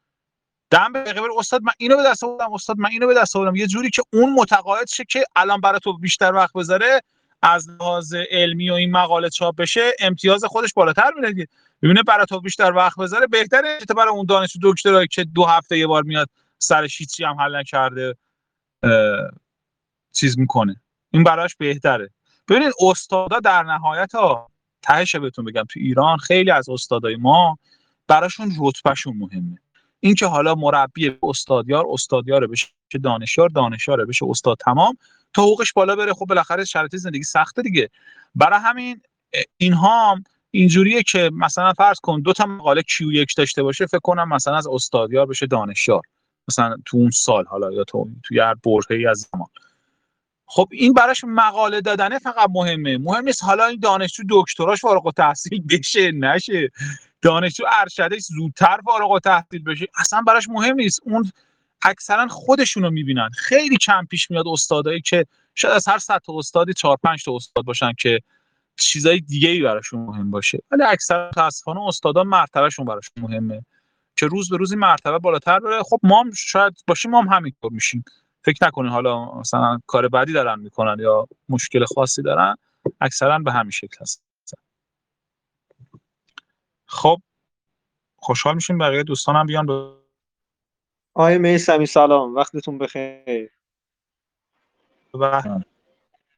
دم به قبل استاد من اینو به دست آوردم. استاد من اینو به دست آوردم. یه جوری که اون متقاعد شه که الان برای تو بیشتر وقت بذاره از لحاظ علمی و این مقاله چاپ بشه امتیاز خودش بالاتر میره دیگه. ببینه برای تو بیشتر وقت بذاره. بهتره تا برای اون دانشجو دکترایی که دو هفته یه بار میاد سرش هیچی هم حل نکرده چیز می‌کنه. این براش بهتره. ببینید استادا در نهایت ها تهش بهتون بگم. تو ایران خیلی از استادای ما براشون رتبهشون مهمه. اینکه حالا مربی استادیار استادیار بشه دانشیار دانشیار بشه استاد تمام تا حقوقش بالا بره خب بالاخره شرایط زندگی سخته دیگه. برای همین اینها هم اینجوریه که مثلا فرض کن دو تا مقاله کیو یک داشته باشه فکر کنم مثلا از استادیار بشه دانشیار مثلا تو اون سال حالا یا تو توی هر برهه‌ای از زمان. خب این براش مقاله دادنه فقط مهمه. مهم نیست حالا این دانشجو دکتراش فارغ التحصیل بشه نشه. دانشجو ارشدش زودتر فارغ التحصیل بشه. اصلا براش مهم نیست. اون اکثرا خودشونو می‌بینن. خیلی کم پیش میاد استادایی که شاید از هر صد تا استادی چهار پنج تا استاد باشن که چیزای دیگه ای براشون مهم باشه. ولی اکثر متاسفانه استادا مرتبهشون براشون مهمه. که روز به روز این مرتبه بالاتر بره. خب ما هم شاید باشیم ما هم همینطور میشیم. فکر نکنین حالا مثلا کار بعدی دارن می‌کنن یا مشکل خاصی دارن. اکثرا به همین شکل هست. خب خوشحال میشیم بقیه دوستانم بیان به آقای میسمی سلام. وقتتون بخیر. و-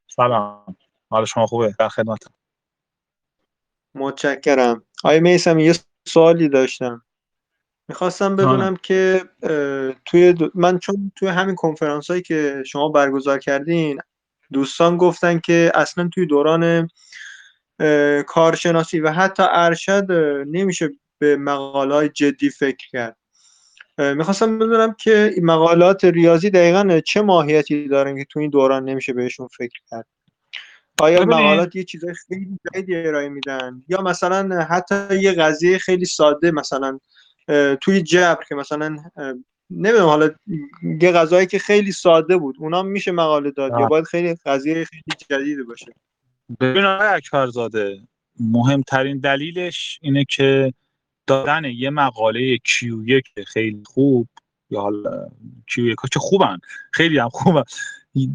سلام. حالا شما خوبه؟ در خدمتم متشکرم. آقای میسم یه سوالی داشتم. می‌خواستم بدونم که توی دو- من چون توی همین کنفرانس هایی که شما برگزار کردین دوستان گفتن که اصلا توی دوران کارشناسی و حتی ارشد نمیشه به مقاله جدی فکر کرد می‌خواستم بدونم که این مقالات ریاضی دقیقا چه ماهیتی دارن که توی این دوران نمیشه بهشون فکر کرد آیا. مقالات یه چیزای خیلی جدیدی ارائه میدن یا مثلا حتی یه قضیه خیلی ساده مثلا توی جبر که مثلا نمی‌دونم حالا یه قضایی که خیلی ساده بود اونا میشه مقاله داد یا. باید خیلی قضیه خیلی جدیدی باشه ببین آقای اکبرزاده مهمترین دلیلش اینه که دادن یه مقاله Q1 خیلی خوب یا حالا Q1 که خوبن خیلی هم خوبن.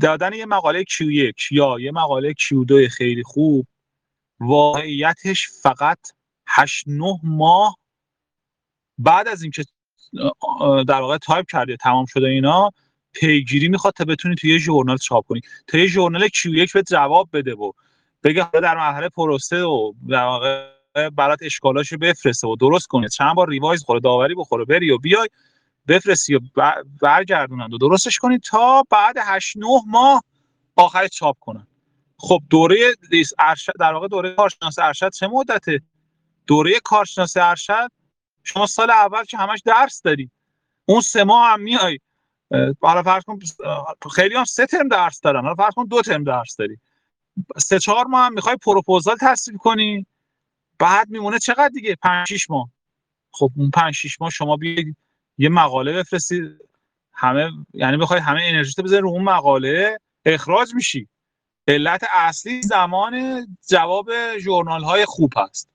دادن یه مقاله Q1 یا یه مقاله Q2 خیلی خوب واقعیتش فقط 8 9 ماه بعد از اینکه در واقع تایپ کرده تمام شده اینا پیگیری می‌خواد تا بتونی توی یه ژورنال چاپ کنی. تا یه ژورنال Q1 به جواب بده و بگه حالا در مرحله پروسه و در واقع برات اشکالاشو بفرسته و درست کنه. چند بار ریوایز خوره داوری بخوره بری و بیای بفرستی و بر- برگردونند و درستش کنی تا بعد 8 9 ماه آخر چاپ کنن. خب دوره ارشد در واقع دوره کارشناس ارشد چه مدته؟ دوره کارشناس ارشد؟ شما سال اول که همش درس داری. اون سه ماه هم میای. حالا فرض کن خیلی هم سه ترم درس دارن. حالا فرض کن دو ترم درس داری. سه چهار ماه هم می‌خوای پروپوزال تصویب کنی بعد میمونه چقدر دیگه؟ پنج شیش ماه. خب اون پنج شیش ماه شما بیاید یه مقاله بفرستی همه یعنی بخوای همه انرژیتو بذاری رو اون مقاله اخراج میشی. علت اصلی زمان جواب ژورنال های خوب هست.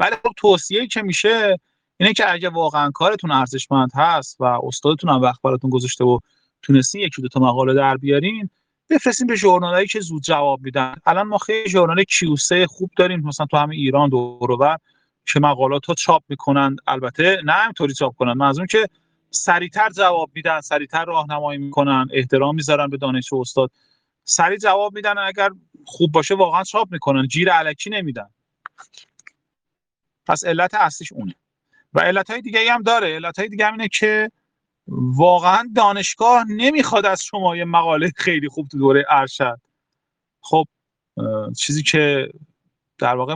ولی خب توصیه که میشه اینه که اگه واقعا کارتون ارزشمند هست و استادتون هم وقت براتون گذاشته و تونستین یکی دو تا مقاله در بیارین بفرستین به ژورنالایی که زود جواب میدن. الان ما خیلی ژورنال کیوسه خوب داریم مثلا تو همه ایران دور و که مقالات رو چاپ می‌کنن. البته نه همینطوری چاپ کنن منظورم که سریعتر جواب میدن سریعتر راهنمایی می‌کنن احترام می‌ذارن به دانش استاد. سریع جواب میدن اگر خوب باشه واقعا چاپ می‌کنن. جیر علکی نمیدن. پس علت اصلیش اونه. و علت های دیگه هم داره. علت های دیگه هم اینه که واقعا دانشگاه نمی‌خواد از شما یه مقاله خیلی خوب تو دوره ارشد. خب چیزی که در واقع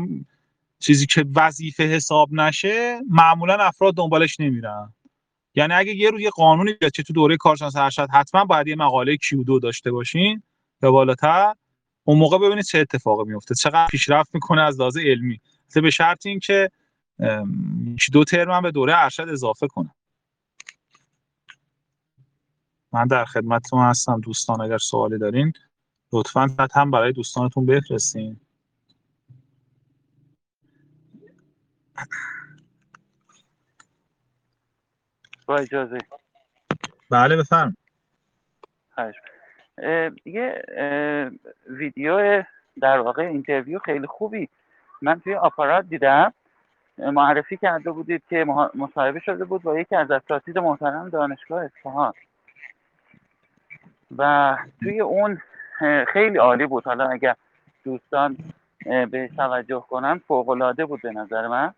چیزی که وظیفه حساب نشه معمولا افراد دنبالش نمیرن. یعنی اگه یه روی قانونی بیاد که تو دوره کارشناس ارشد حتما باید یه مقاله Q2 داشته باشین یا بالاتر اون موقع ببینید چه اتفاقی میفته. چقدر پیشرفت می‌کنه از لحاظ علمی. به شرط اینکه دو ترم هم به دوره ارشد اضافه کنه. من در خدمتتون هستم دوستان اگر سوالی دارین لطفا هم برای دوستانتون بفرستین. با اجازه. بله بفرم. اه، یه اه، ویدیو در واقع اینترویو خیلی خوبی من توی آپارات دیدم. معرفی کرده بودید که مصاحبه شده بود با یکی از اساتید محترم دانشگاه اصفهان. و توی اون خیلی عالی بود. حالا اگر دوستان بهش توجه کنن فوق‌العاده بود به نظر من.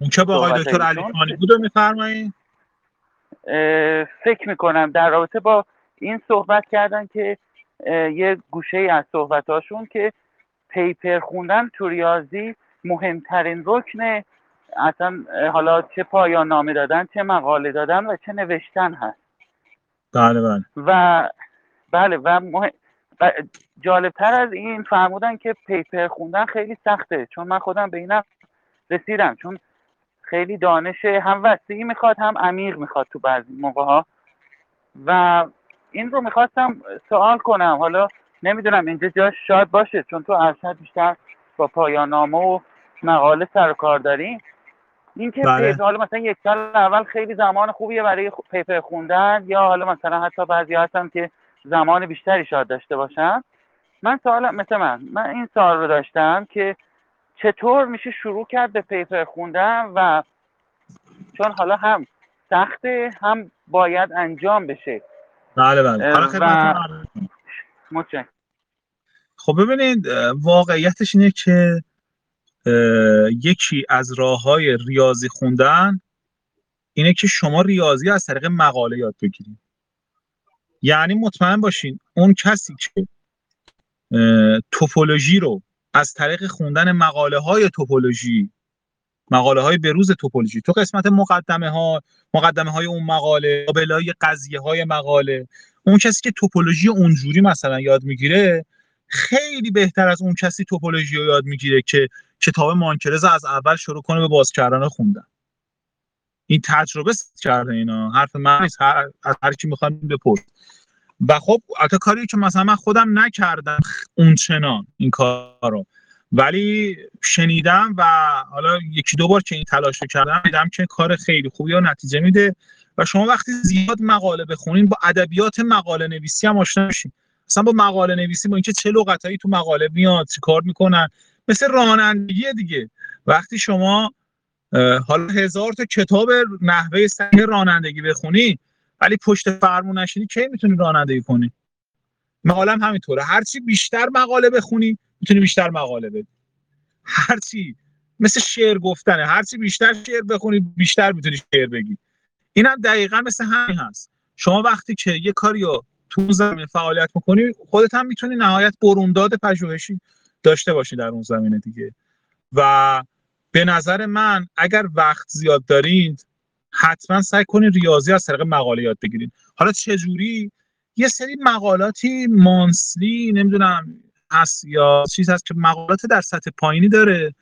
اون که با آقای دکتر. علی خانی بود رو میفرمایید فکر می‌کنم در رابطه با این صحبت کردن که یه گوشه ای از صحبتاشون که پیپر خوندن تو ریاضی مهمترین رکن اصلا حالا چه پایان نامه دادن چه مقاله دادن و چه نوشتن هست. بله بله. و بله و مهم... و جالبتر از این فرمودن که پیپر خوندن خیلی سخته چون من خودم به اینم رسیدم چون خیلی دانش هم وسیعی می‌خواد هم عمیق می‌خواد تو بعضی موقع ها و این رو می‌خواستم سوال کنم حالا نمی‌دونم اینجا جاش شاید باشه چون تو ارشد بیشتر با پایان نامه و مقاله سر کار داریم این که بله. حالا مثلا یک سال اول خیلی زمان خوبیه برای پیپر خوندن یا حالا مثلا حتی بعضی هستن که زمان بیشتری شاید داشته باشن من سوالم مثل من من این سوال رو داشتم که چطور میشه شروع کرد به پیپر خوندن و چون حالا هم سخته هم باید انجام بشه. بله بله. و- متشکرم. خب ببینید واقعیتش اینه که یکی از راه های ریاضی خوندن اینه که شما ریاضی از طریق مقاله یاد بگیرید. یعنی مطمئن باشین اون کسی که توپولوژی رو از طریق خوندن مقاله های توپولوژی مقاله های بروز توپولوژی تو قسمت مقدمه ها مقدمه های اون مقاله قابلای قضیه های مقاله اون کسی که توپولوژی اونجوری مثلا یاد می‌گیره خیلی بهتر از اون کسی توپولوژی رو یاد می‌گیره که کتاب مانکرز از اول شروع کنه به باز کردن خوندن. این تجربه کرده اینا. حرف من از هر کی می‌خواد بپرس و خب البته کاری که مثلا من خودم نکردم اون چنان این کارو. ولی شنیدم و حالا یکی دو بار که این تلاش رو کردم دیدم که کار خیلی خوبی و نتیجه میده و شما وقتی زیاد مقاله بخونین با ادبیات مقاله نویسی هم آشنا میشین. مثلا با مقاله نویسی با اینکه چه لغتایی تو مقاله میاد چه کار می‌کنن مثل رانندگی دیگه. وقتی شما حالا هزار تا کتاب نحوه صحیح رانندگی بخونی ولی پشت فرمون نشینی کی می‌تونی رانندگی کنی؟ مقاله هم همینطوره. هرچی بیشتر مقاله بخونی می‌تونی بیشتر مقاله بدی. هرچی مثل شعر گفتنه. هرچی بیشتر شعر بخونی بیشتر می‌تونی شعر بگی. این هم دقیقا مثل همین هست. شما وقتی که یه کاری رو تو اون زمینه فعالیت می‌کنی خودت هم می‌تونی نهایت برونداد پژوهشی داشته باشی در اون زمینه دیگه. و به نظر من اگر وقت زیاد دارید حتما سعی کنید ریاضی از طریق مقاله یاد بگیرید حالا جوری یه سری مقالاتی مانسلی نمی‌دونم هست یا چیز هست که مقالات در سطح پایینی داره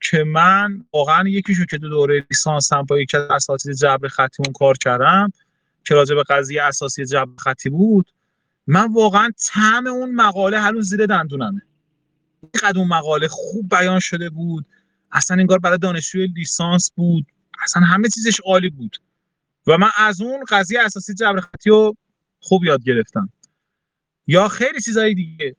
که من واقعا یکیشو که تو دوره لیسانسم با یکی از اساتید جبر خطی اون کار کردم که راجع به قضیه اساسی جبر خطی بود من واقعا طعم اون مقاله هنوز زیر دندونمه. اینقدر اون مقاله خوب بیان شده بود. اصلا انگار برای دانشجوی لیسانس بود. اصلا همه چیزش عالی بود. و من از اون قضیه اساسی جبر خطی رو خوب یاد گرفتم. یا خیلی چیزهای دیگه.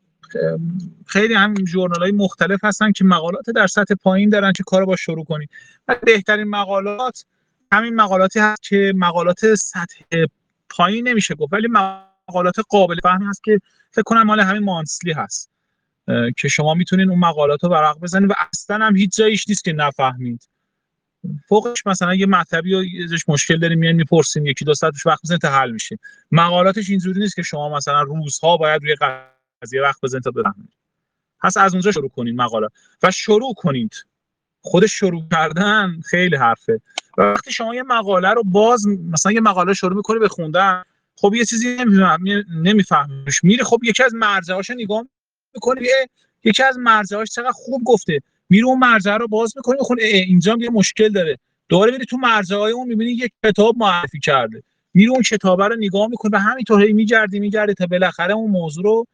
خیلی هم ژورنال های مختلف هستن که مقالات در سطح پایین دارن که کار با شروع کنی. و بهترین مقالات همین مقالاتی هست که مقالات سطح پایین نمیشه گفت ولی مقالات قابل فهم هست که فکر کنم مال همین مانسلی هست که شما می‌تونین اون مقالات رو ورق بزنید و اصلا هم هیچ جاییش نیست که نفهمید. فوقش مثلا یه مطلبی و ازش مشکل داریم میان می‌پرسیم یکی دو ساعتش وقت بزنید تا حل میشه. مقالاتش اینجوری نیست که شما مثلا روزها باید روی قضیه وقت بزنید تا بفهمید. پس از اونجا شروع کنید مقاله. و شروع کنید. خود شروع کردن خیلی حرفه. وقتی شما یه مقاله رو باز مثلا یه مقاله شروع می‌کنی به خوندن خب یه چیزی نمیفهمیش میره خب یکی از مرجعاش نگاه می‌کنی یکی از مرجعاش چقدر خوب گفته. میره اون مرجع رو باز می‌کنی می‌خونی اینجا یه مشکل داره. دوباره میری تو مرجعای اون می‌بینی یک کتاب معرفی کرده. میری اون کتاب رو نگاه می‌کنی و همینطور هی میگردی میگردی تا بالاخره اون موضوع رو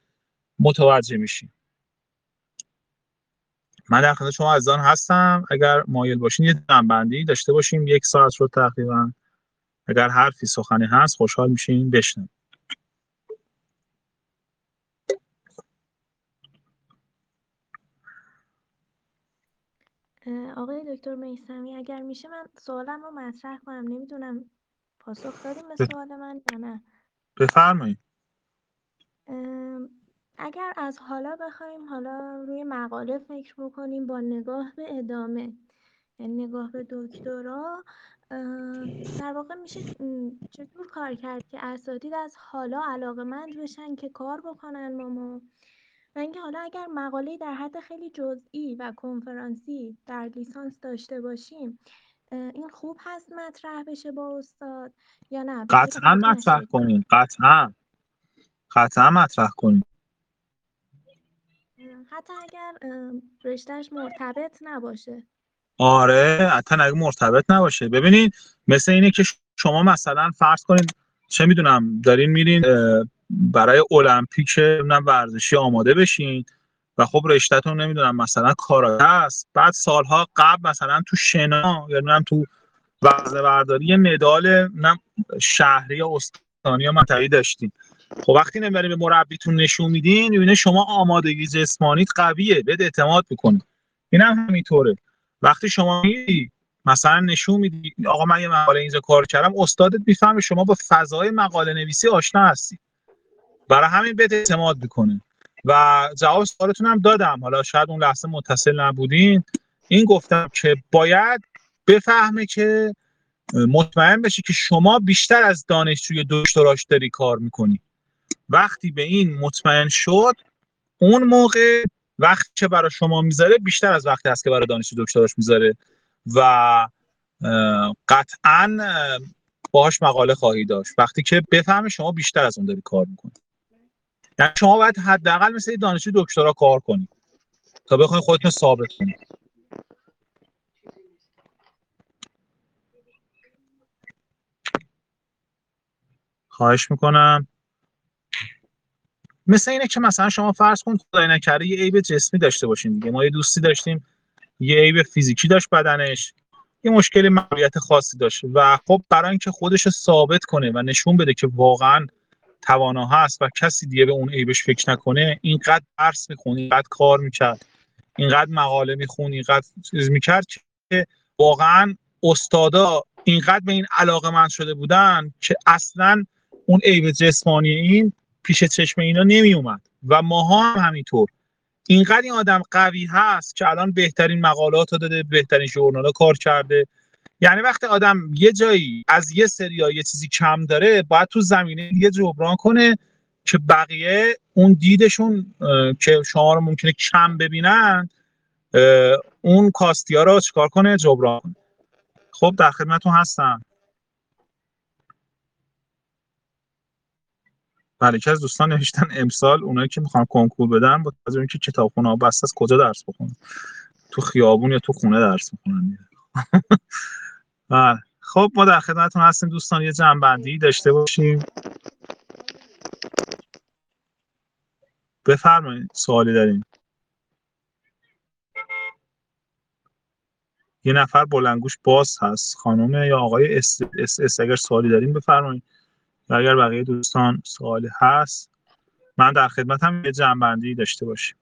متوجه میشی. من در خدمت شما عزیزان هستم. اگر مایل باشین یه جنبندی داشته باشیم. یک ساعت رو تقریبا. اگر حرفی سخنی هست خوشحال میشین. بشنویم آقای دکتر میسمی اگر میشه من سوالم رو مطرح کنم. نمی‌دونم پاسخ داریم به سوال من یا نه. بفرمایید. اگر از حالا بخوایم حالا روی مقاله فکر بکنیم با نگاه به ادامه یعنی نگاه به دکترا در واقع میشه چطور کار کرد که اساتید از حالا علاقمند بشن که کار بکنن با ما و اینکه حالا اگر مقاله در حد خیلی جزئی و کنفرانسی در لیسانس داشته باشیم این خوب هست مطرح بشه با استاد یا نه؟ قطعا مطرح کنیم قطعا. قطعا مطرح کنیم حتی اگر رشتهش مرتبط نباشه. آره حتی اگه مرتبط نباشه. ببینید مثل اینه که شما مثلا فرض کنید چه می‌دونم دارین میرین برای المپیک ورزشی آماده بشین. و خب رشتهتون نمی‌دونم مثلا کاراته است بعد سالها قبل مثلا تو شنا یا نمی‌دونم تو وزنه برداری مدال شهری یا استانی یا منطقه‌ای داشتین. خب وقتی نمی‌برین به مربیتون نشون میدین می‌بینه شما آمادگی جسمانیت قویه. بهت اعتماد می‌کنه. این هم همینطوره. وقتی شما مثلا نشون میدی آقا من یه مقاله اینجا کار کردم استادت می‌فهمه شما با فضای مقاله نویسی آشنا هستی. برای همین بهت اعتماد می‌کنه. و جواب سوالتون هم دادم. حالا شاید اون لحظه متصل نبودین. این گفتم که باید بفهمه که مطمئن بشه که شما بیشتر از دانشجوی دکتراش داری کار می‌کنی. وقتی به این مطمئن شد اون موقع وقتی که برای شما می‌ذاره بیشتر از وقتی هست که برای دانشجو دکتراش می‌ذاره. و قطعا باهاش مقاله خواهی داشت. وقتی که بفهمه شما بیشتر از اون داری کار می‌کنی. یعنی شما باید حداقل مثل دانشجو دکترا کار کنید تا بخواید خودتون ثابت کنید خواهش می‌کنم. مثل اینه که مثلا شما فرض کن خدای نکرده یه عیب جسمی داشته باشین دیگه. ما یه دوستی داشتیم یه عیب فیزیکی داشت بدنش یه مشکل معلولیت خاصی داشت و خب برای اینکه خودش رو ثابت کنه و نشون بده که واقعا توانا هست و کسی دیگه به اون عیبش فکر نکنه اینقدر درس میخون اینقدر کار می‌کرد اینقدر مقاله میخون اینقدر چیز می‌کرد که واقعا استادا اینقدر به این علاقه من شده بودن که اصلا اون عیب جسمانی این پیش چشم اینا نمی اومد و ماها هم همینطور. اینقدر این آدم قوی هست که الان بهترین مقالات رو داده بهترین ژورنال کار کرده یعنی وقتی آدم یه جایی از یه سریا یه چیزی کم داره باید تو زمینه یه جبران کنه که بقیه اون دیدشون که شما رو ممکنه کم ببینن اون کاستیا رو چیکار کنه؟ جبران کنه. خب در خدمتتون هستم. بله یکی از دوستان نوشتن امسال اونایی که می‌خوان کنکور بدن با توجه اینکه کتابخونه ها بسته از کجا درس بخونن؟ تو خیابون یا تو خونه درس بخونن بله. خب ما در خدمتتون هستیم دوستان یه جنبندی داشته باشیم. بفرمایید سوالی دارین یه نفر بلندگوش باز هست. خانم یا آقای S, S, S اگر سوالی داریم بفرمایید. و اگر بقیه دوستان سوالی هست من در خدمتم یه جمعبندی داشته باشیم.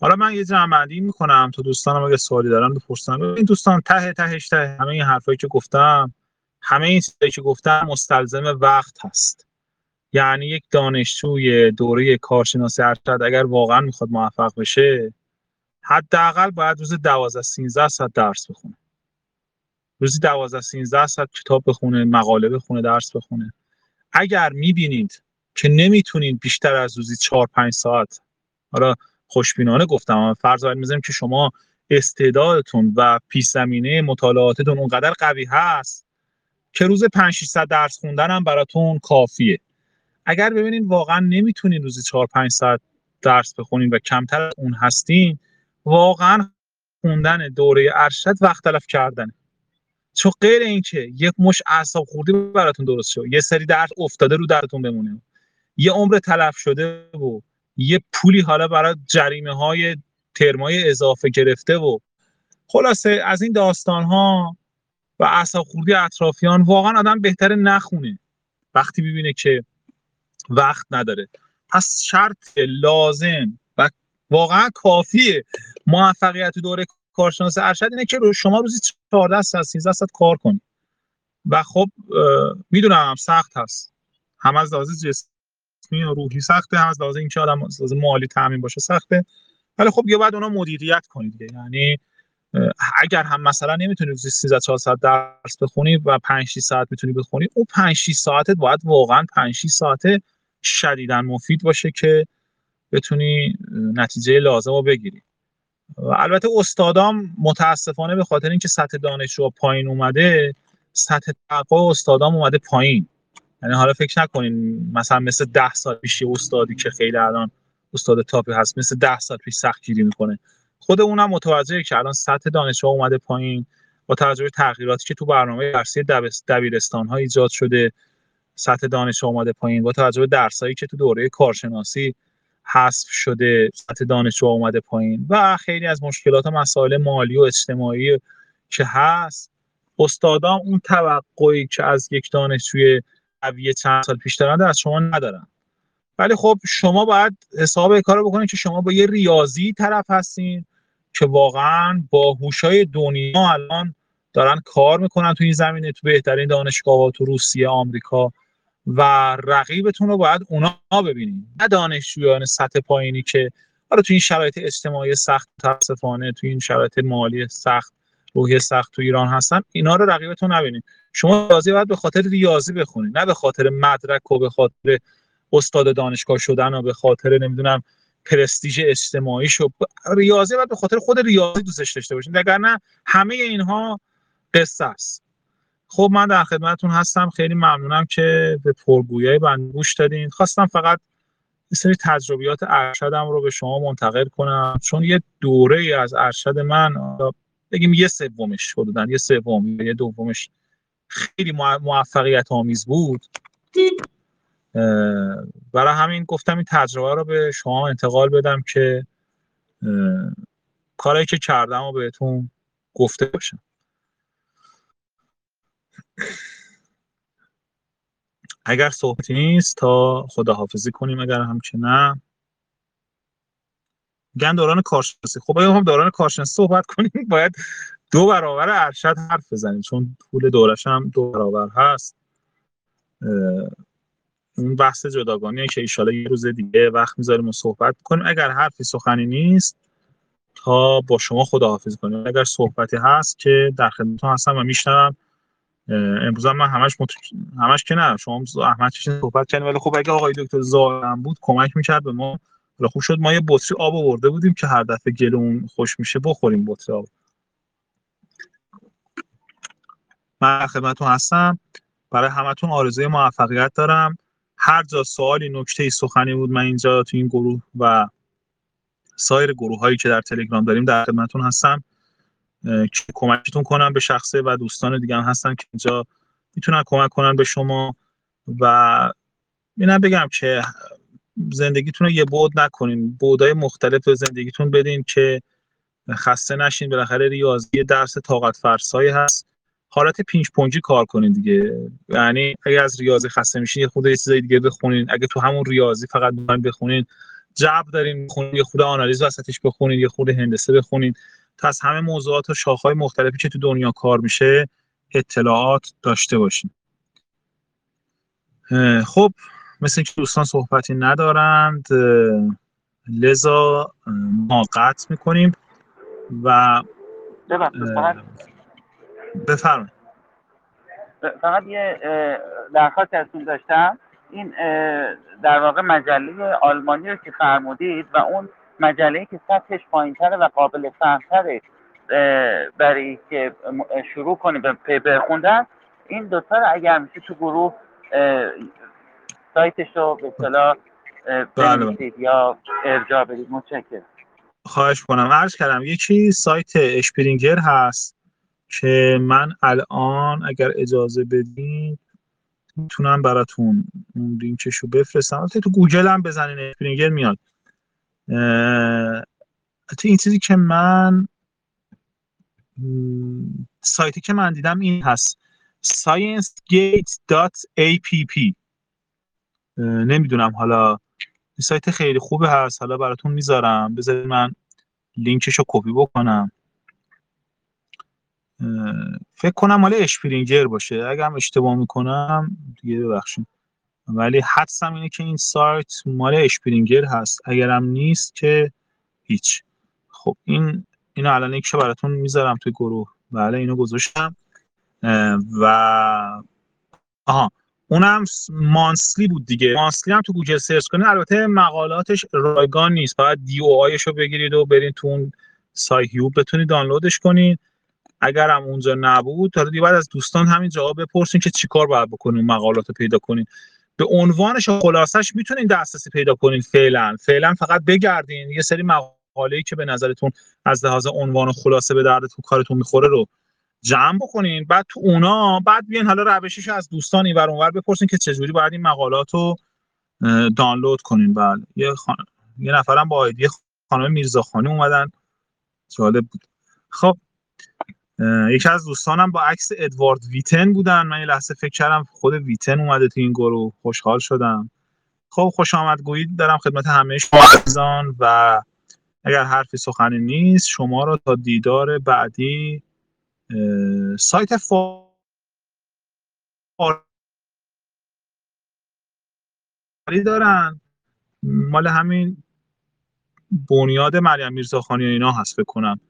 حالا من یه جمعبندی می‌کنم تا دوستانم اگه سوالی دارن بپرسن. این دوستان ته تهش ته. همه این حرفایی که گفتم همه این چیزایی که گفتم مستلزم وقت هست. یعنی یک دانشجوی دوره کارشناسی ارشد اگر واقعا می‌خواد موفق بشه حداقل باید روز 12 13 ساعت درس بخونه. روزی 12 13 ساعت کتاب بخونه مقاله بخونه درس بخونه. اگر می‌بینید که نمی‌تونید بیشتر از روزی 4 5 ساعت حالا خوشبینانه گفتم. فرض می‌ذاریم که شما استعدادتون و پیش مطالعاتتون اونقدر قوی هست که روز 5 600 درس خوندن هم براتون کافیه. اگر ببینید واقعا نمی‌تونین روزی 4 5 ساعت درس بخونین و کمتر اون هستین واقعا خوندن دوره ارشد وقت تلف کردنه. چون غیر اینکه یک مش اعصاب خوردی براتون درست شد یه سری درس افتاده رو درتون بمونه. یه عمر تلف شده و یه پولی حالا برای جریمه های ترمای اضافه گرفته و خلاصه از این داستان ها و اعصاب خوردی اطرافیان واقعا آدم بهتره نخونه وقتی ببینه که وقت نداره. پس شرط لازم و واقعا کافیه موفقیت دوره کارشناس ارشد اینه که شما روزی 14 ساعت 13 ساعت کار کنید و خب می‌دونم سخت هست. هم از لحاظ جسمی و روحی سخته از لحاظ اینکه آدم از مالی تامین باشه سخته. ولی خب یه بعد اونا مدیریت کنید. یعنی اگر هم مثلا نمی‌تونی روزی 13 4 ساعت درس بخونی و 5 6 ساعت می‌تونی بخونی اون 5 6 ساعتت باید واقعا 5 6 ساعت شدیدا مفید باشه که بتونی نتیجه لازم رو بگیری. البته استادام متاسفانه به خاطر اینکه سطح دانشجو پایین اومده سطح تقوا استادام اومده پایین. یعنی حالا فکر نکنین مثلا مثل ده سال پیش استادی که خیلی الان استاد تاپی هست مثل ده سال پیش سخت گیری می‌کنه. خود اونم متوجهه که الان سطح دانشجو اومده پایین با توجه به تغییراتی که تو برنامه درسی دبیرستان ها ایجاد شده سطح دانش اومده پایین. با توجه به درسایی که تو دوره کارشناسی حذف شده سطح دانشجو اومده پایین. و خیلی از مشکلات و مسائل مالی و اجتماعی که هست استادام اون توقعی که از یک دانشجوی قوی چند سال پیش دارن از شما ندارن. ولی خب شما باید حساب کار بکنید که شما با یه ریاضی طرف هستین که واقعا با هوشای دنیا الان دارن کار می‌کنن تو این زمینه تو بهترین دانشگاه تو روسیه آمریکا و رقیبتون رو باید اونا ببینید نه دانشجویان سطح پایینی که حالا تو این شرایط اجتماعی سخت متاسفانه تو این شرایط مالی سخت روحی سخت تو ایران هستن اینا رو رقیبتون نبینید شما ریاضی باید به خاطر ریاضی بخونید نه به خاطر مدرک و به خاطر استاد دانشگاه شدن و به خاطر نمی‌دونم پرستیژ اجتماعی شو ریاضی باید به خاطر خود ریاضی دوستش داشته باشید وگرنه همه اینها قصه است. خب من در خدمتتون هستم خیلی ممنونم که به پرگویای بنده گوش دادین. خواستم فقط یه سری تجربیات ارشدم رو به شما منتقل کنم چون یه دوره از ارشد من بگیم یه سومش حدودن یه سوم یه دومش خیلی موفقیت آمیز بود. برای همین گفتم این تجربه رو به شما انتقال بدم که کارایی که کردم و بهتون گفته باشم. اگر صحبتی نیست تا خداحافظی کنیم اگر هم که نه میگن دوران کارشناسی. خب اگه هم دوران کارشناسی صحبت کنیم باید دو برابر ارشد حرف بزنیم. چون پول دورش هم دو برابر هست. اون بحث جداگانیه که ایشالا یه روز دیگه وقت می‌ذاریم و صحبت کنیم. اگر حرفی سخنی نیست تا با شما خداحافظی کنیم. اگر صحبتی هست که در خدمتتون هستم و میشنوم امروز من همش مت... همش که نه شما احمد چشین صحبت کردیم ولی خب اگه آقای دکتر زارم بود کمک می‌کرد به ما. حالا خوب شد ما یه بطری آب آورده بودیم که هر دفعه گلمون خوش میشه بخوریم بطری آب. من خدمتتون هستم. برای همتون آرزوی موفقیت دارم. هر جا سوالی نکته سخنی بود من اینجا تو این گروه و سایر گروه هایی که در تلگرام داریم در خدمتتون هستم. که کمکتون کنم به شخصه و دوستان دیگه هم هستن که اینجا می‌تونن کمک کنن به شما. و اینم بگم که زندگیتون رو یه بود نکنین. بودای مختلف به زندگیتون بدین که خسته نشین. بالاخره ریاضی درس طاقت فرسایی هست. حالت پینج پونجی کار کنین دیگه. یعنی اگه از ریاضی خسته میشین یه خود یه چیزای دیگه بخونین. اگه تو همون ریاضی فقط می‌خواین بخونین جبر دارین بخونین یه خود آنالیز وسطش بخونین یه خود هندسه بخونین. تا از همه موضوعات و شاخهای مختلفی که تو دنیا کار میشه اطلاعات داشته باشین. خب مثل اینکه دوستان صحبتی ندارند لذا ما قطع می‌کنیم و بفرمایید. فقط یه درخواست ازتون داشتم. این در واقع مجله آلمانی رو که فرمودید و اون مجله که سطحش پایینتره و قابل فهمتره برای که شروع کنیم به بخوندن این دوتا رو اگر میشه تو گروه سایتش رو به اصطلاح بنویسید یا ارجاع بدید. متشکرم. خواهش کنم عرض کردم یکی سایت اشپرینگر هست که من الان اگر اجازه بدین می‌تونم براتون اون لینکش رو بفرستم تو گوگل هم بزنین اشپرینگر میاد. تو این چیزی که من سایتی که من دیدم این هست. sciencegate.app نمی‌دونم. حالا سایت خیلی خوبه هست. حالا براتون می‌ذارم. بذارید من لینکش رو کپی بکنم. فکر کنم مال اشپرینگر باشه. اگر هم اشتباه می‌کنم دیگه ببخشید. ولی حدسم اینه که این سایت مال اشپرینگر هست. اگرم نیست که هیچ. خب این اینو الان لینکشو براتون می‌ذارم توی گروه. بله اینو گذاشتم. و آها. اونم Monthly بود دیگه. Monthly هم تو گوگل search کنید البته مقالاتش رایگان نیست. باید DOI ش رو بگیرید و برید تو اون سایهیوب بتونید دانلودش کنید اگر هم اونجا نبود تا بعد از دوستان همین جواب بپرسین که چیکار باید بکنین مقالات رو پیدا کنین. به عنوانش و خلاصش می‌تونین دسترسی پیدا کنین فعلا. فعلا فقط بگردین. یه سری مقاله‌ای که به نظرتون از لحاظ عنوان و خلاصه به دردتون کارتون می‌خوره رو جمع بکنین. بعد تو اونا بعد بیاین حالا روشش از دوستان اینور اونور بپرسین که چجوری باید این مقالات رو دانلود کنین. بله. یه خان... یه نفرم با آیدی خانم میرزاخانی اومدن. جالب بود. خب یکی از دوستانم با عکس ادوارد ویتن بودن. من یه لحظه فکر کردم خود ویتن اومده تو این گروه. خوشحال شدم. خب خوش آمد. گویید دارم خدمت همه شما عزیزان و اگر حرفی سخنی نیست شما رو تا دیدار بعدی سایت فا اصغری دارن. مال همین بنیاد مریم میرزاخانی اینا هست فکر کنم.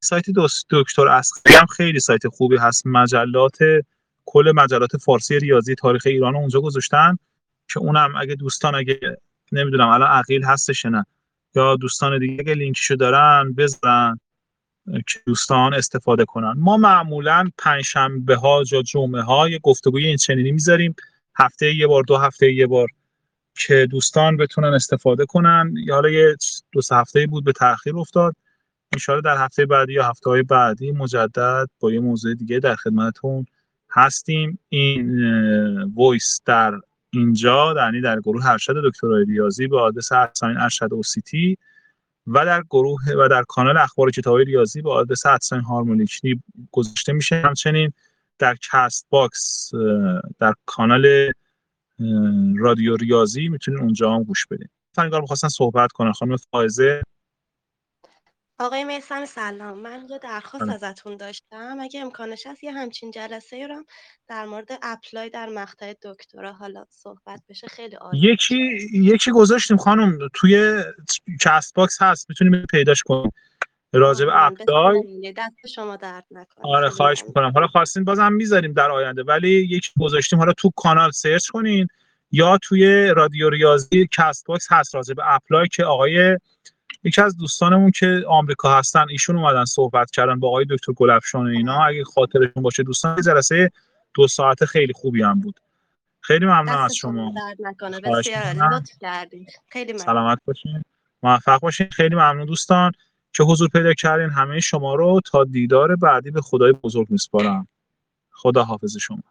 سایت دکتر اصغری هم خیلی سایت خوبی هست. مجلات کل مجلات فارسی ریاضی تاریخ ایران اونجا گذاشتن که اونم اگه دوستان اگه نمی‌دونم الان عقیل هستش نه. یا دوستان دیگه اگه لینکشو دارن بذارن. که دوستان استفاده کنن. ما معمولا پنجشنبه ها یا جمعه ها یه گفتگوی این چنینی می‌ذاریم. هفته یه بار دو هفته یه بار که دوستان بتونن استفاده کنن. یا حالا یه دو سه هفته بود به تاخیر افتاد. ان در هفته بعدی یا هفته های بعدی مجدد با یه موضوع دیگه در خدمتتون هستیم. این وایس در اینجا یعنی در گروه ارشد دکترای ریاضی به آدرس ارشد اوسیتی و در گروه و در کانال اخبار کتابی ریاضی به آدرس ادساین هارمونیکی گذاشته میشه. همچنین در Castbox در کانال رادیو ریاضی می‌تونید اونجا هم گوش بدین انگار می‌خواستن صحبت کنن. خانم فائزه آقای میسم سلام. من یه درخواست ازتون داشتم. اگه امکانش هست یه همچین جلسه رو در مورد apply در مقطع دکترا حالا صحبت بشه. خیلی عالی یکی یکی گذاشتیم خانم. توی Castbox هست. می‌تونیم پیداش کنیم راجع به apply. دست شما درد نکنه. آره خواهش می‌کنم. حالا خواستین بازم می‌ذاریم در آینده. ولی یکی گذاشتیم. حالا تو کانال search کنین یا توی رادیو ریاضی Castbox هست راجع به apply که آقای یکی از دوستانمون که آمریکا هستن ایشون اومدن صحبت کردن با آقای دکتر گلفشان و اینا. اگه خاطرشون باشه دوستان جلسه دو ساعته خیلی خوبی هم بود. خیلی ممنون از شما. خیلی سلامت باشین. موفق باشین. خیلی ممنون دوستان که حضور پیدا کردین. همه شما رو تا دیدار بعدی به خدای بزرگ میسپارم. خدا حافظ شما.